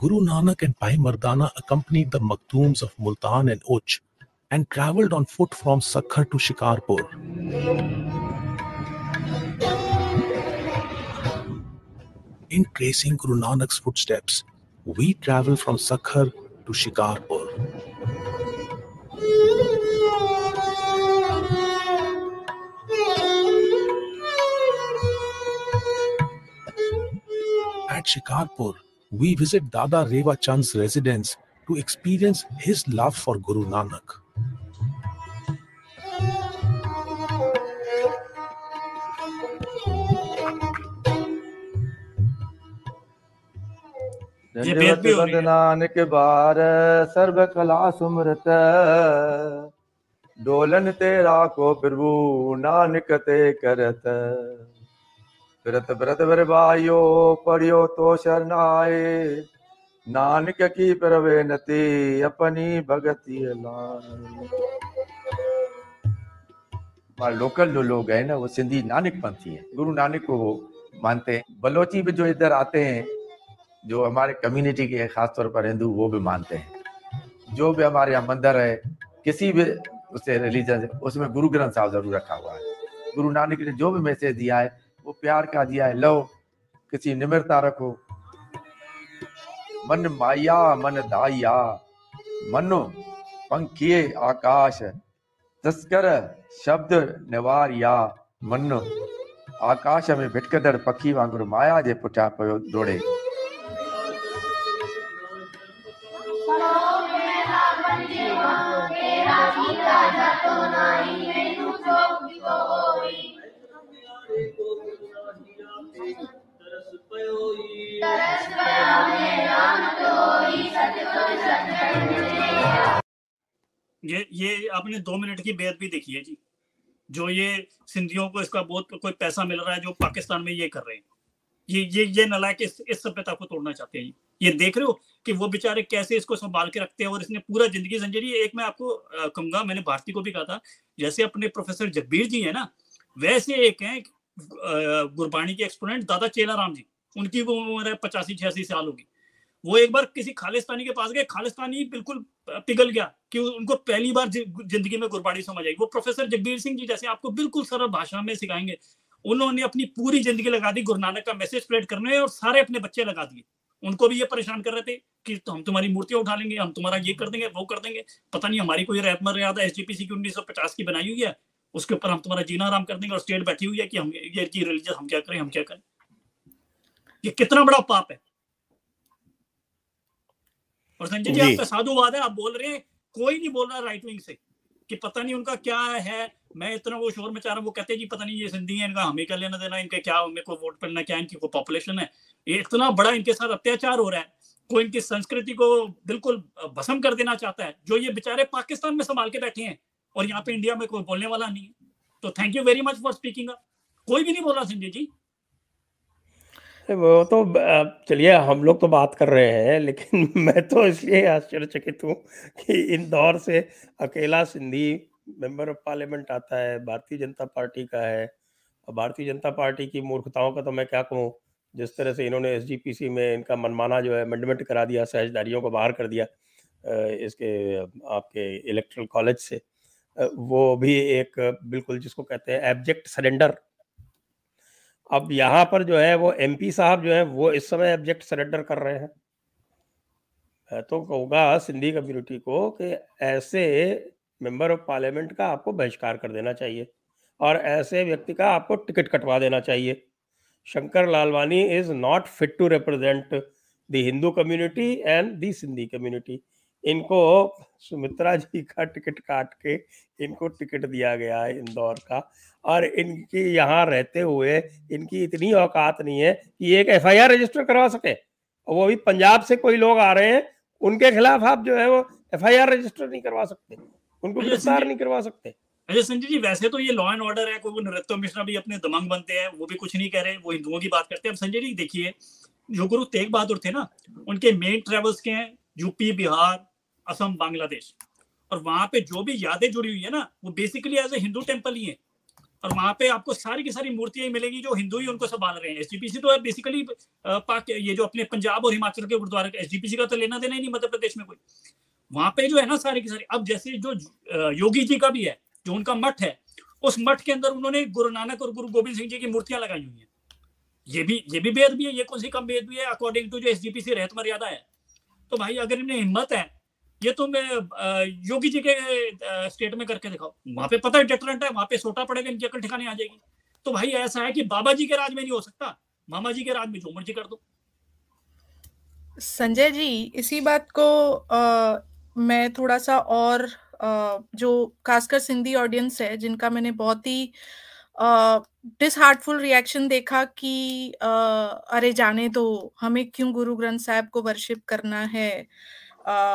Guru Nanak and Bhai Mardana accompanied the Maktoums of Multan and Uch and travelled on foot from Sakhar to Shikarpur. In tracing Guru Nanak's footsteps, we travel from Sakhar to Shikarpur. At Shikarpur, we visit Dada Reva Chand's residence to experience his love for Guru Nanak. Nanak बार सर्व कला सुमरत Dolan तेरा को प्रभु नानक ते करत व्रत वर भाइयो पढ़ियो तो शरणाए। नानक की प्रवे नती अपनी भगती लोकल जो लोग हैं ना, वो सिंधी नानक पंथी है गुरु नानक को वो मानते हैं। बलोची भी जो इधर आते हैं, जो हमारे कम्युनिटी के खास तौर पर हिंदू, वो भी मानते हैं। जो भी हमारे यहाँ मंदिर है, किसी भी उसे रिलीजन उसमें गुरु ग्रंथ साहब ज़रूर रखा हुआ है। गुरु नानक ने जो भी मैसेज दिया है वो प्यार का दिया है, लो, किसी निम्रता रखो। मन माया, मन दाया, मनो पंखिए आकाश, तस्कर, शब्द निवार या मनो। आकाश में भिटकदड़ पखी वांगुरु माया जे पुठियाँ पियो दौड़े। ये ये आपने दो मिनट की बेहद भी देखी है जी। जो ये सिंधियों को इसका बहुत कोई पैसा मिल रहा है जो पाकिस्तान में ये कर रहे हैं। ये ये ये नलायक इस, इस सभ्यता को तोड़ना चाहते हैं। ये देख रहे हो कि वो बेचारे कैसे इसको संभाल के रखते हैं और इसने पूरा ज़िंदगी संजय जी एक मैं आपको कहूँगा मैंने भारती को भी कहा था जैसे अपने प्रोफेसर जगबीर जी है ना वैसे एक है गुरबाणी के एक्सपोनेंट दादा चेला राम जी। उनकी वो उम्र है पचासी छियासी साल होगी। वो एक बार किसी खालिस्तानी के पास गए, खालिस्तानी बिल्कुल पिघल गया कि उनको पहली बार ज़िंदगी में गुरबाणी समझ आई। वो प्रोफेसर जगबीर सिंह जी जैसे आपको बिल्कुल सरल भाषा में सिखाएँगे। उन्होंने अपनी पूरी ज़िंदगी लगा दी, गुरु नानक का मैसेज स्प्रेड करने और सारे अपने बच्चे लगा दिए। उनको भी ये परेशान कर रहे थे कि तो हम तुम्हारी मूर्तियाँ उठा लेंगे, हम तुम्हारा ये कर देंगे, वो कर देंगे। पता नहीं हमारी कोई रहत मर्यादा एस की उन्नीस सौ पचास की बनाई हुई है, उसके ऊपर हम तुम्हारा जीना आराम कर देंगे और स्टेट बैठी हुई है कि हम ये रिलीजन हम क्या करें, हम क्या करें? ये कितना बड़ा पाप है। और संजय जी आपका साधुवाद है आप बोल रहे हैं कोई नहीं बोल रहा राइट विंग से कि पता नहीं उनका क्या है मैं इतना वो शोर मचा रहा हूँ वो कहते हैं कि पता नहीं ये सिंधी है इनका हमें क्या लेना देना इनके क्या मेरे को वोट पड़ना क्या इनकी कोई पॉपुलेशन है? ये इतना बड़ा इनके साथ अत्याचार हो रहा है कोई इनकी संस्कृति को बिल्कुल भस्म कर देना चाहता है जो ये बेचारे पाकिस्तान में संभाल के बैठे हैं और यहाँ पे इंडिया में कोई बोलने वाला नहीं है। तो thank you very much for speaking कोई भी नहीं बोल रहा संजय जी। वो तो चलिए हम लोग तो बात कर रहे हैं, लेकिन मैं तो इसलिए आश्चर्यचकित हूँ कि इंदौर से अकेला सिंधी मेंबर ऑफ़ पार्लियामेंट आता है, भारतीय जनता पार्टी का है। और भारतीय जनता पार्टी की मूर्खताओं का तो मैं क्या कहूँ, जिस तरह से इन्होंने एसजीपीसी में इनका मनमाना जो है अमेंडमेंट करा दिया सहजदारियों को बाहर कर दिया इसके, आपके इलेक्ट्रल कॉलेज से वो भी एक, बिल्कुल जिसको कहते हैं एब्जेक्ट सरेंडर अब यहाँ पर जो है वो एमपी साहब जो है वो इस समय एब्जेक्ट सरेंडर कर रहे हैं। मैं तो कहूँगा सिंधी कम्युनिटी को कि ऐसे मेंबर ऑफ़ पार्लियामेंट का आपको बहिष्कार कर देना चाहिए और ऐसे व्यक्ति का आपको टिकट कटवा देना चाहिए। Shankar Lalwani is not fit to represent the Hindu community and the Sindhi community इनको सुमित्रा जी का टिकट काट के इनको टिकट दिया गया है इंदौर का। और इनकी यहाँ रहते हुए इनकी इतनी औकात नहीं है कि एक एफआईआर रजिस्टर करवा सके। वो भी पंजाब से कोई लोग आ रहे हैं उनके खिलाफ आप जो है वो एफआईआर रजिस्टर नहीं करवा सकते। उनको गिरफ़्तार नहीं करवा सकते। अजय संजय जी वैसे तो ये लॉ एंड ऑर्डर है कोई नृत्य मिश्रा भी अपने दमंग बनते हैं वो भी कुछ नहीं कह रहे वो हिंदुओं की बात करते हैं। अब संजय जी देखिए जो गुरु तेग बहादुर थे ना उनके मेन ट्रेवल्स के हैं यूपी बिहार असम, बांग्लादेश। और वहाँ पे जो भी यादें जुड़ी हुई है ना, वो basically as a Hindu temple ही है। और वहाँ पे आपको सारी की सारी मूर्तियाँ मिलेंगी जो हिंदू ही उनको संभाल रहे हैं। एसजीपीसी तो बेसिकली ये जो अपने पंजाब और हिमाचल के गुरुद्वारे एसजीपीसी का तो लेना देना ही नहीं, मध्य प्रदेश में कोई। वहाँ पे जो है ना सारी की सारी, अब जैसे जो योगी जी का भी है, जो उनका मठ है, उस मठ के अंदर उन्होंने गुरु नानक और गुरु गोविंद सिंह जी की मूर्तियाँ लगाई हुई है। ये भी ये भी बेद भी है, ये कौन सी कम बेद भी है? अकॉर्डिंग टू जो एस रहत मर्यादा है। तो भाई अगर इन्हें हिम्मत है ये तो मैं योगी जी के स्टेट में करके दिखाओ। वहाँ पे पता है डेटरेंट है वहाँ पे सोटा पड़ेगा इनकी अकल ठिकाने आ जाएगी। तो भाई ऐसा है कि बाबा जी के राज में नहीं हो सकता। मामा जी के राज में जो मर्ज़ी कर दो। संजय जी इसी बात को आ, मैं थोड़ा सा और आ, जो खासकर सिंधी ऑडियंस है जिनका मैंने बहुत ही डिसहार्टफुल रिएक्शन देखा कि आ, अरे जाने दो हमें क्यों गुरु ग्रंथ साहब को वर्शिप करना है?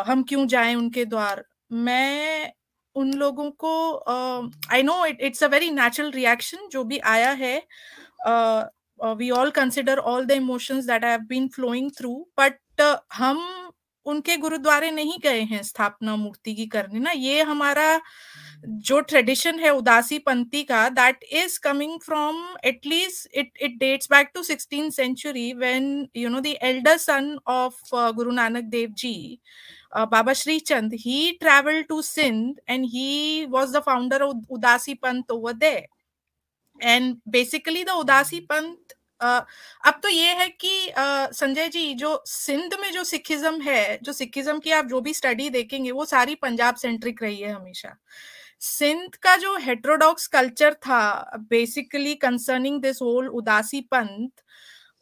हम क्यों जाएँ उनके द्वार? मैं उन लोगों को I know it it's a very natural reaction जो भी आया है। We all consider all the emotions that have been flowing through but हम उनके गुरुद्वारे नहीं गए हैं स्थापना मूर्ति की करने ना। ये हमारा जो ट्रेडिशन है उदासी पंथी का that is coming from at least it it dates back to sixteen century when you know the elder son of Guru Nanak Dev ji Baba Shri Chand he travel to Sindh and he was the founder of Udasi Panth over there. And basically the Udasi Panth अब तो ये है कि संजय जी, जो सिंध में जो Sikhism है, जो सिखिज्म की आप जो भी स्टडी देखेंगे, वो सारी पंजाब सेंट्रिक रही है हमेशा। सिंध का जो हेट्रोडॉक्स कल्चर था basically concerning this whole Udasi panth,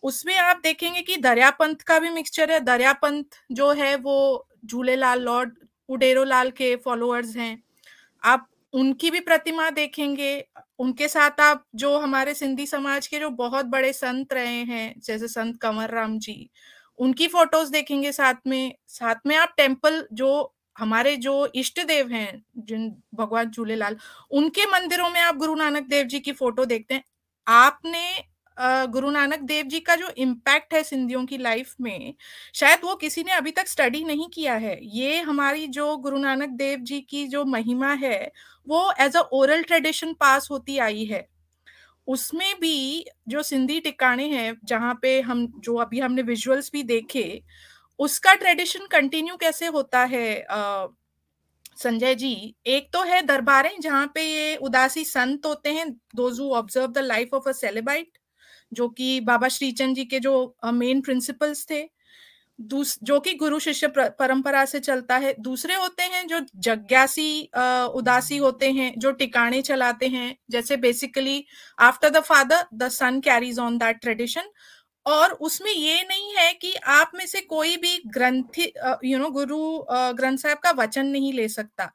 उसमें आप देखेंगे कि दरिया पंथ का भी मिक्सचर है। दरिया पंथ जो है, वो झूलेलाल लॉर्ड उडेरो लाल के फॉलोअर्स हैं। आप उनकी भी प्रतिमा देखेंगे उनके साथ आप जो हमारे सिंधी समाज के जो बहुत बड़े संत रहे हैं, जैसे संत कंवर राम जी, उनकी फ़ोटोज़ देखेंगे साथ में। साथ में आप टेंपल जो हमारे जो इष्ट देव हैं, जिन भगवान झूलेलाल, उनके मंदिरों में आप गुरु नानक देव जी की फ़ोटो देखते हैं। आपने गुरु नानक देव जी का जो इम्पैक्ट है सिंधियों की लाइफ में शायद वो किसी ने अभी तक स्टडी नहीं किया है। ये हमारी जो गुरु नानक देव जी की जो महिमा है वो as a oral tradition pass होती आई है। उसमें भी जो सिंधी टिकाणे हैं जहाँ पे हम जो अभी हमने विजुअल्स भी देखे उसका ट्रेडिशन कंटिन्यू कैसे होता है? आ, संजय जी एक तो है दरबारें जहाँ पे ये उदासी संत होते हैं those observe the life of a celibate जो कि बाबा श्रीचंद जी के जो मेन प्रिंसिपल्स थे जो कि गुरु शिष्य परंपरा से चलता है। दूसरे होते हैं जो जग्यासी उदासी होते हैं, जो टिकाणे चलाते हैं, जैसे basically after the father the son carries on that tradition और उसमें ये नहीं है कि आप में से कोई भी ग्रंथि यू नो गुरु ग्रंथ साहब का वचन नहीं ले सकता।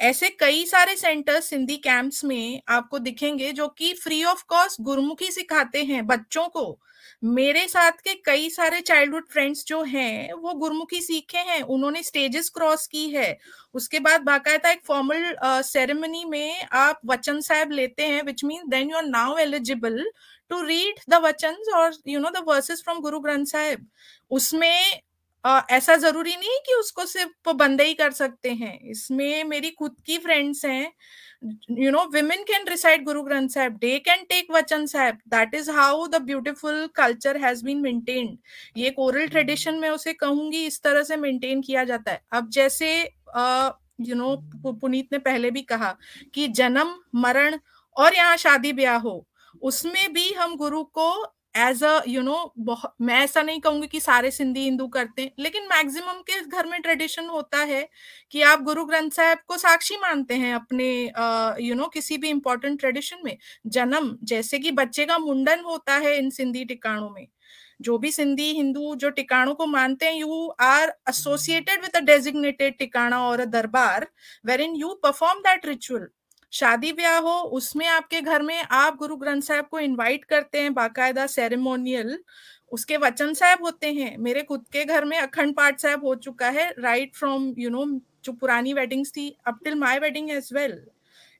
ऐसे कई सारे सेंटर्स सिंधी कैंप्स में आपको दिखेंगे जो कि फ्री ऑफ़ कॉस्ट गुरुमुखी सिखाते हैं बच्चों को। मेरे साथ के कई सारे चाइल्डहुड फ्रेंड्स जो हैं, वो गुरुमुखी सीखे हैं, उन्होंने स्टेजेस क्रॉस की है। उसके बाद बाकायदा एक फॉर्मल सेरेमनी में आप वचन साहब लेते हैं which mean then you are now eligible to read the vachan और you know the verses from Guru Granth Sahib उसमें आ, ऐसा ज़रूरी नहीं कि उसको सिर्फ़ बंदे ही कर सकते हैं। इसमें मेरी खुद की फ्रेंड्स हैं you know women can reside Guru Granth Sahib they can take vachan sahib that is how the beautiful culture has been maintained ये एक ओरल ट्रेडिशन में उसे कहूँगी इस तरह से मेंटेन किया जाता है। अब जैसे यू नो पुनीत ने पहले भी कहा कि जन्म मरण और यहाँ शादी ब्याह हो उसमें भी हम गुरु को एज अ यू नो मैं ऐसा नहीं कहूँगी कि सारे सिंधी हिंदू करते हैं लेकिन मैक्सिमम के घर में ट्रेडिशन होता है कि आप गुरु ग्रंथ साहब को साक्षी मानते हैं अपने you uh, know you know, किसी भी इंपॉर्टेंट ट्रेडिशन में। जन्म जैसे कि बच्चे का मुंडन होता है इन सिंधी टिकाणों में। जो भी सिंधी हिंदू जो टिकाणों को मानते हैं you are associated with a designated thikana और a darbar where in you perform that ritual शादी ब्याह हो, उसमें आपके घर में आप गुरु ग्रंथ साहब को इनवाइट करते हैं, बाकायदा सेरेमोनियल उसके वचन साहब होते हैं। मेरे खुद के घर में अखंड पाठ साहब हो चुका है राइट फ्रॉम यू नो जो पुरानी वेडिंग्स थी up till my wedding as well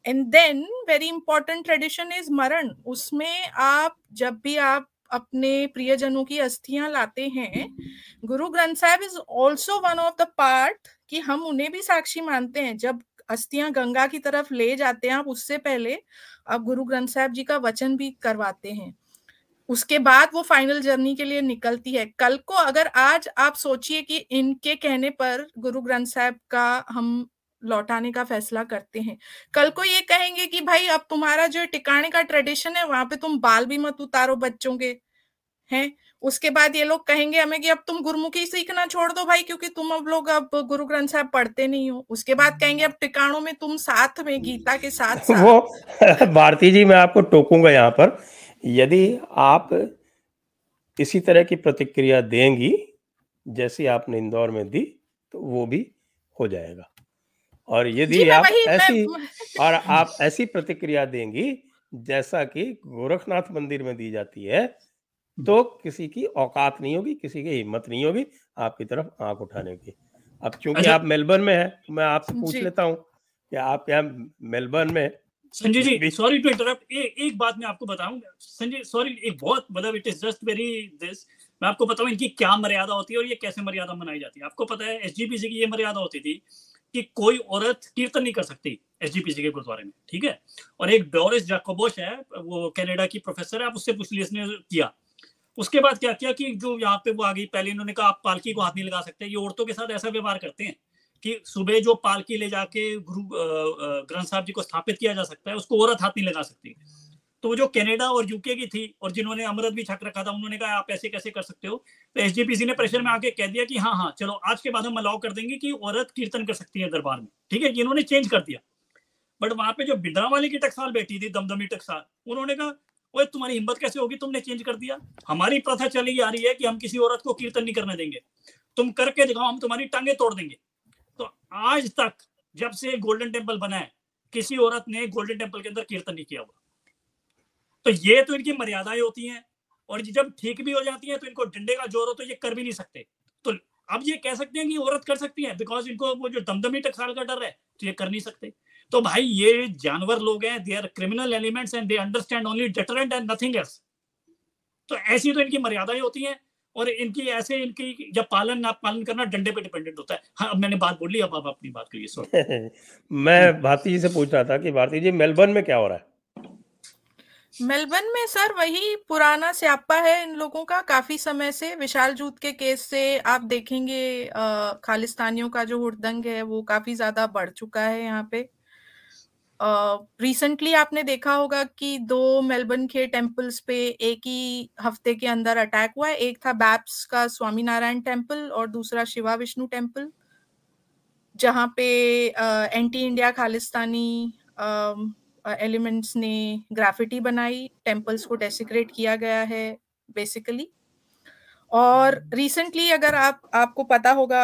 and then very important tradition is maran. उसमें आप, जब भी आप अपने प्रियजनों की अस्थियाँ लाते हैं, Guru Granth Sahib is also one of the part कि हम उन्हें भी साक्षी मानते हैं। जब अस्थियाँ गंगा की तरफ़ ले जाते हैं आप उससे पहले। आप गुरु ग्रंथ साहब जी का वचन भी करवाते हैं। उसके बाद वो फाइनल जर्नी के लिए निकलती है। कल को अगर आज आप सोचिए कि इनके कहने पर गुरु ग्रंथ साहब का हम लौटाने का फैसला करते हैं। कल को ये कहेंगे कि भाई, अब तुम्हारा जो टिकाने का ट्रेडिशन है, वहाँ पे तुम बाल भी मत उतारो बच्चों के, हैं? उसके बाद ये लोग कहेंगे हमें कि अब तुम गुरुमुखी सीखना छोड़ दो भाई क्योंकि तुम अब लोग अब गुरु ग्रंथ साहब पढ़ते नहीं हो उसके बाद कहेंगे अब टिकाणों में तुम साथ में गीता के साथ, साथ। वो भारती जी मैं आपको टोकूँगा यहाँ पर यदि आप इसी तरह की प्रतिक्रिया देंगी जैसी आपने इंदौर में दी तो वो भी हो जाएगा और यदि आप ऐसी और आप ऐसी प्रतिक्रिया देंगी जैसा कि गोरखनाथ मंदिर में दी जाती है तो किसी की औकात नहीं होगी किसी की हिम्मत नहीं होगी आपकी तरफ़ आँख उठाने की। अब चूँकि अच्छा। आप मेलबर्न में है तो मैं आपसे पूछ लेता हूँ कि आप यहाँ मेलबर्न में Sanjay ji sorry to interrupt एक बात मैं आपको बताऊँ। संजय सॉरी एक बहुत मतलब it is just very this मैं आपको बताऊँ इनकी क्या मर्यादा होती है और ये कैसे मर्यादा मनाई जाती है। आपको पता है एसजीपीसी की ये मर्यादा होती थी कि कोई औरत कीर्तन नहीं कर सकती एसजीपीसी के गुरुद्वारे में ठीक है? और एक डोरिस जाकोबोश है वो कनाडा की प्रोफेसर है आप उससे पूछ लीजिए इसने किया। उसके बाद क्या किया कि जो यहाँ पे वो आ गई, पहले इन्होंने कहा, आप पालकी को हाथ नहीं लगा सकते। ये औरतों के साथ ऐसा व्यवहार करते हैं कि सुबह जो पालकी ले जाके गुरु ग्रंथ साहब जी को स्थापित किया जा सकता है, उसको औरत हाथ नहीं लगा सकती। तो जो कनाडा और यूके की थी और जिन्होंने अमृत भी छक रखा था, उन्होंने कहा, आप ऐसे कैसे कर सकते हो? तो एस ने प्रेशर में आके कह दिया कि हाँ हाँ चलो, आज के बाद हम अलाउ कर देंगे कि औरत कीर्तन कर सकती है दरबार में। ठीक है इन्होंने चेंज कर दिया। बट वहाँ पे जो बिडरा वाली की टकसाल बैठी थी, दमदमी टकसाल, उन्होंने कहा ओए, तुम्हारी हिम्मत कैसे होगी? तुमने चेंज कर दिया। हमारी प्रथा चली आ रही है कि हम किसी औरत को कीर्तन नहीं करने देंगे। तुम करके दिखाओ, हम तुम्हारी टांगे तोड़ देंगे। तो आज तक जब से गोल्डन टेंपल बना है, किसी औरत ने गोल्डन टेंपल के अंदर कीर्तन नहीं किया हुआ तो ये तो इनकी मर्यादाएँ होती हैं, और जब ठीक भी हो जाती है तो इनको डंडे का ज़ोर हो तो ये कर भी नहीं सकते। तो अब ये कह सकते हैं कि औरत कर सकती है बिकॉज़ इनको वो जो दमदमी टकसाल का डर है तो ये कर नहीं सकते। तो भाई ये जानवर लोग हैं they are criminal elements and they understand only deterrent and nothing else तो ऐसी तो इनकी मर्यादाएँ होती हैं और इनकी ऐसे इनकी जब पालन ना पालन करना डंडे पे डिपेंडेंट होता है। हाँ अब मैंने बात बोली अब आप अपनी बात करिए सर मैं भारती जी से पूछ रहा था कि भारती जी मेलबर्न में क्या हो रहा है? मेलबर्न में सर वही पुराना स्यापा है इन लोगों का काफ़ी समय से विशाल जूत के केस से आप देखेंगे खालिस्तानियों का जो हुड़दंग है वो काफ़ी ज़्यादा बढ़ चुका है यहाँ पे। रिसेंटली uh, आपने देखा होगा कि दो मेलबर्न के टेम्पल्स पे एक ही हफ़्ते के अंदर अटैक हुआ है। एक था बैप्स का स्वामी नारायण टेंपल और दूसरा शिवा विष्णु टेंपल जहाँ पे एंटी इंडिया खालिस्तानी एलिमेंट्स ने ग्राफिटी बनाई टेम्पल्स को डेसिक्रेट किया गया है बेसिकली और रिसेंटली अगर आप आपको पता होगा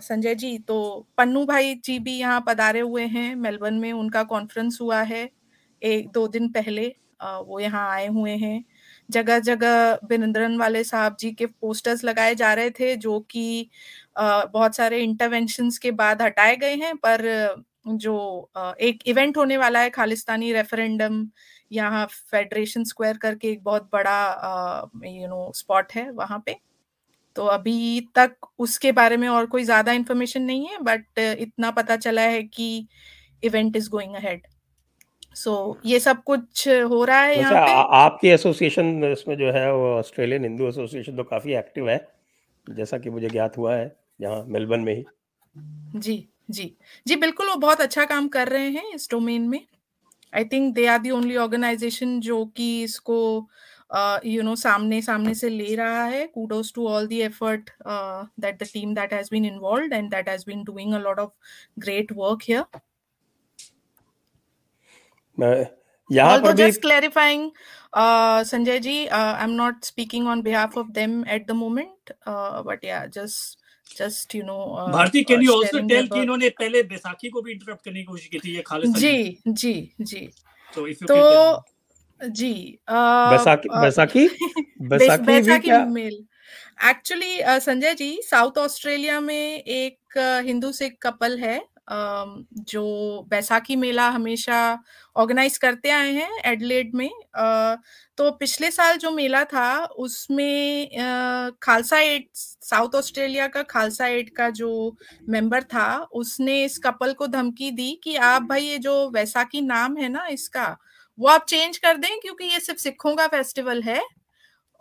संजय जी तो पन्नू भाई जी भी यहाँ पधारे हुए हैं। मेलबर्न में उनका कॉन्फ्रेंस हुआ है एक दो दिन पहले। आ, वो यहाँ आए हुए हैं। जगह जगह बिनंदरन वाले साहब जी के पोस्टर्स लगाए जा रहे थे जो कि बहुत सारे इंटरवेंशन के बाद हटाए गए हैं। पर जो एक इवेंट होने वाला है खालिस्तानी रेफरेंडम यहाँ फेडरेशन स्क्वायर करके एक बहुत बड़ा यू नो स्पॉट है वहाँ पे। तो अभी तक उसके बारे में और कोई ज़्यादा इंफॉर्मेशन नहीं है बट इतना पता चला है कि event is going ahead so ये सब कुछ हो रहा है यहाँ पे। आपकी एसोसिएशन इसमें जो है वो ऑस्ट्रेलियन हिंदू एसोसिएशन तो काफ़ी एक्टिव है जैसा कि मुझे ज्ञात हुआ है यहाँ मेलबर्न में ही। जी जी। जी बिल्कुल वो बहुत अच्छा काम कर रहे हैं इस डोमेन में। I think they are the only organisation जो कि इसको यू नो सामने सामने से ले रहा है। Kudos to all the effort that the team that has been involved and that has been doing a lot of great work here यहाँ Although पर भी just clarifying, uh, Sanjay ji, uh, I'm not speaking on behalf of them at the moment, uh, but yeah, just just you. Uh, Bharti can uh, you also tell कि इन्होंने पहले बैसाखी को भी interrupt करने की कोशिश की थी ये खालिस्तान जी जी जी। तो तो जी uh, बैसाखी uh, बैसाखी? बैसाखी भी क्या? Mail. Actually Sanjay ji south Australia में एक uh, हिंदू सिख कपल है। जो बैसाखी मेला हमेशा ऑर्गेनाइज करते आए हैं एडलेड में तो पिछले साल जो मेला था, उसमें खालसा एड, साउथ ऑस्ट्रेलिया का खालसा एड का जो मेंबर था, उसने इस कपल को धमकी दी कि आप भाई ये जो वैसाखी नाम है ना इसका, वो आप चेंज कर दें क्योंकि ये सिर्फ़ सिखों का फेस्टिवल है।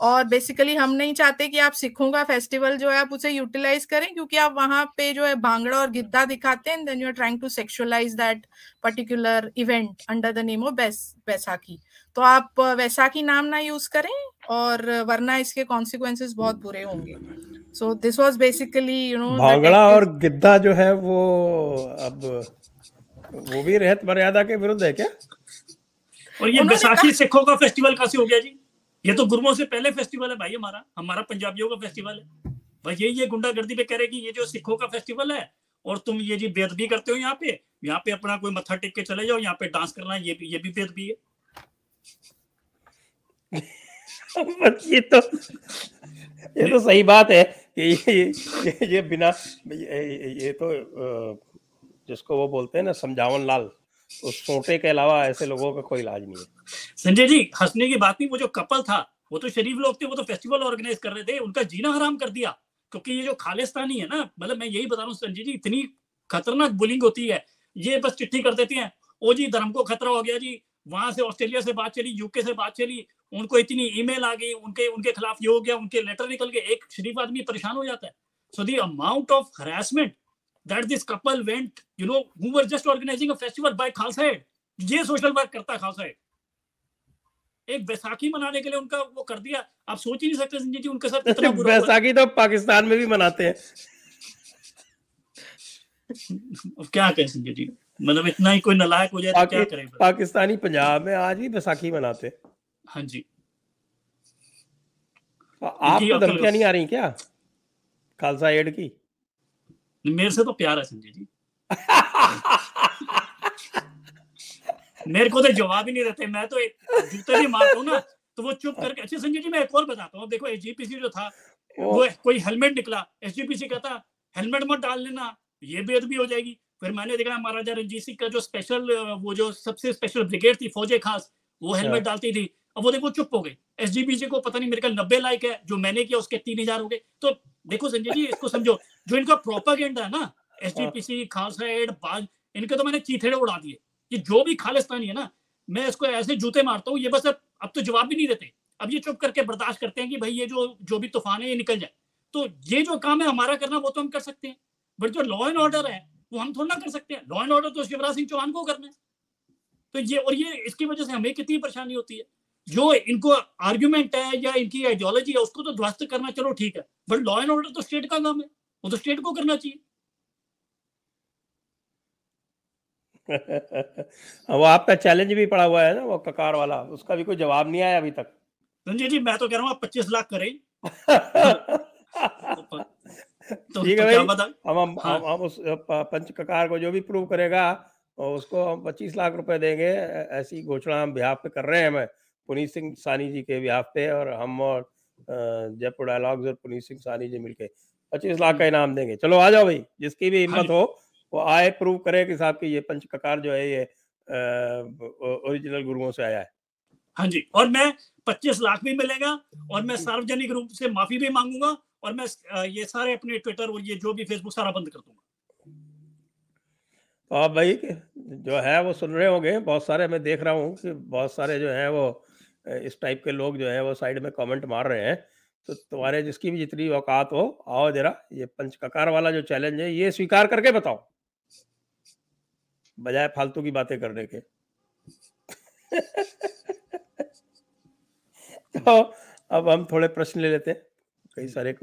और बेसिकली हम नहीं चाहते कि आप सिखों का फेस्टिवल जो है आप उसे यूटिलाइज करें क्योंकि आप वहाँ पे जो है भांगड़ा और गिद्दा दिखाते हैं then you are trying to sexualise that particular event under the name of Baisakhi. तो आप वैसाखी नाम ना यूज़ करें और वरना इसके कॉन्सिक्वेंसेस बहुत बुरे होंगे। So this was basically you know bhangra और गिद्दा जो है वो अब वो भी रहत मर्यादा के विरुद्ध है क्या? और ये बैसाखी सिखों का फेस्टिवल कैसे हो गया जी? ये तो गुरुओं से पहले फेस्टिवल है भाई हमारा हमारा पंजाबियों का फेस्टिवल है। भाई ये ये गुंडागर्दी पे कह रहे कि ये जो सिखों का फेस्टिवल है और तुम ये जी बेदबी करते हो यहाँ पे यहाँ पे अपना कोई मत्था टेक के चले जाओ यहाँ पे डांस करना ये भी ये भी बेदबी है। ये तो ये तो सही बात है कि ये ये, ये बिना ये, ये तो जिसको वो बोलते हैं ना समझावन लाल उस सोटे के अलावा ऐसे लोगों का कोई इलाज नहीं है। संजय जी, हंसने की बात नहीं, वो जो कपल था, वो तो शरीफ लोग थे, वो तो फेस्टिवल ऑर्गेनाइज कर रहे थे, उनका जीना हराम कर दिया। क्योंकि ये जो खालिस्तानी है ना मतलब मैं यही बता रहा हूँ, संजय जी, इतनी खतरनाक बुलिंग होती है, ये बस चिट्ठी कर देती हैं, ओ जी, धर्म को खतरा हो गया जी, वहाँ से ऑस्ट्रेलिया से बात चली यूके से बात चली, उनको इतनी ईमेल आ गई, उनके उनके खिलाफ ये हो गया, उनके लेटर निकल गए, एक शरीफ आदमी परेशान हो जाता है। So the amount of harassment that this couple went, you know, who were just organizing a festival by Khalsa Aid. ये सोशल वर्क करता है एड एक बैसाखी मनाने के लिए उनका वो कर दिया। आप सोच ही नहीं सकते संजय जी उनके साथ कितना बुरा है। बैसाखी तो पाकिस्तान में भी मनाते हैं। क्या कहें संजय जी? मतलब इतना ही कोई नलायक हो जाए तो क्या करें? पाकिस्तानी पंजाब में आज भी बैसाखी मनाते हैं। हाँ जी। आपको अकल- धमकियाँ नहीं आ रही क्या? खालसा एड की। मेरे से तो प्यार है संजय जी। मेरे को तो जवाब ही नहीं देते मैं तो एक जूते भी मारता हूँ ना तो वो चुप करके अच्छा संजय जी मैं एक और बताता हूँ देखो एसजीपीसी जो था वो कोई हेलमेट निकला एसजीपीसी कहता हेलमेट मत डाल लेना ये बेअदबी हो जाएगी। फिर मैंने देखा महाराजा रंजीत सिंह का जो स्पेशल वो जो सबसे स्पेशल ब्रिगेड थी फौजे खास वो हेलमेट अच्छा। डालती थी अब वो देखो चुप हो गई। एसजीपीसी को पता नहीं मेरे ख्याल नब्बे लाइक है जो मैंने किया उसके तीन हज़ार हो गए। तो देखो संजय जी इसको समझो जो इनका प्रोपागेंडा है ना एसजीपीसी खालसा एड बाज इनके तो मैंने चीथेड़े उड़ा दिए। ये जो भी खालिस्तानी है ना मैं इसको ऐसे जूते मारता हूँ ये बस अब अब तो जवाब भी नहीं देते। अब ये चुप करके बर्दाश्त करते हैं कि भाई ये जो जो भी तूफ़ान है ये निकल जाए। तो ये जो काम है हमारा करना वो तो हम कर सकते हैं। बट जो लॉ एंड ऑर्डर है वो हम थोड़ा ना कर सकते हैं। लॉ एंड ऑर्डर तो शिवराज सिंह चौहान को करना है। तो ये और ये इसकी वजह से हमें कितनी परेशानी होती है। जो इनको आर्ग्यूमेंट है या इनकी आइडियोलॉजी है उसको तो ध्वस्त करना चलो ठीक है। बट लॉ एंड ऑर्डर तो स्टेट का काम है। वो तो स्टेट को करना चाहिए। वो आपका चैलेंज भी पड़ा हुआ है ना वो ककार वाला। उसका भी कोई जवाब नहीं आया अभी तक। संजय जी मैं तो कह रहा हूँ आप पच्चीस लाख करें। तो, तो ठीक है क्या भाई हम हम हाँ। हम, उस पंच ककार को जो भी प्रूव करेगा उसको हम पच्चीस लाख रुपए देंगे। ऐसी घोषणा हम बिहाफ पे कर रहे हैं मैं पुनीत सिंह सानी जी के बिहाफ पे और हम और जयपुर डायलॉग्स और पुनीत सिंह सानी जी मिलके। पच्चीस लाख का इनाम देंगे। चलो आ जाओ भाई जिसकी भी हाँ हिम्मत हो वो आए प्रूव करे कि साहब की ये पंच ककार जो है ये ओरिजिनल गुरुओं से आया है। हाँ जी और मैं पच्चीस लाख भी मिलेगा और मैं सार्वजनिक रूप से माफ़ी भी मांगूँगा और मैं ये सारे अपने ट्विटर और ये जो भी फेसबुक सारा बंद कर दूँगा। तो आप भाई जो है वो सुन रहे होंगे बहुत सारे मैं देख रहा हूँ कि बहुत सारे जो है वो इस टाइप के लोग जो है वो साइड में कमेंट मार रहे हैं। तो तुम्हारे जिसकी भी जितनी औकात हो, आओ जरा, ये पंच ककार वाला जो चैलेंज है, ये स्वीकार करके बताओ। बजाय फालतू की बातें करने के। तो अब हम थोड़े प्रश्न ले लेते हैं। कई सारे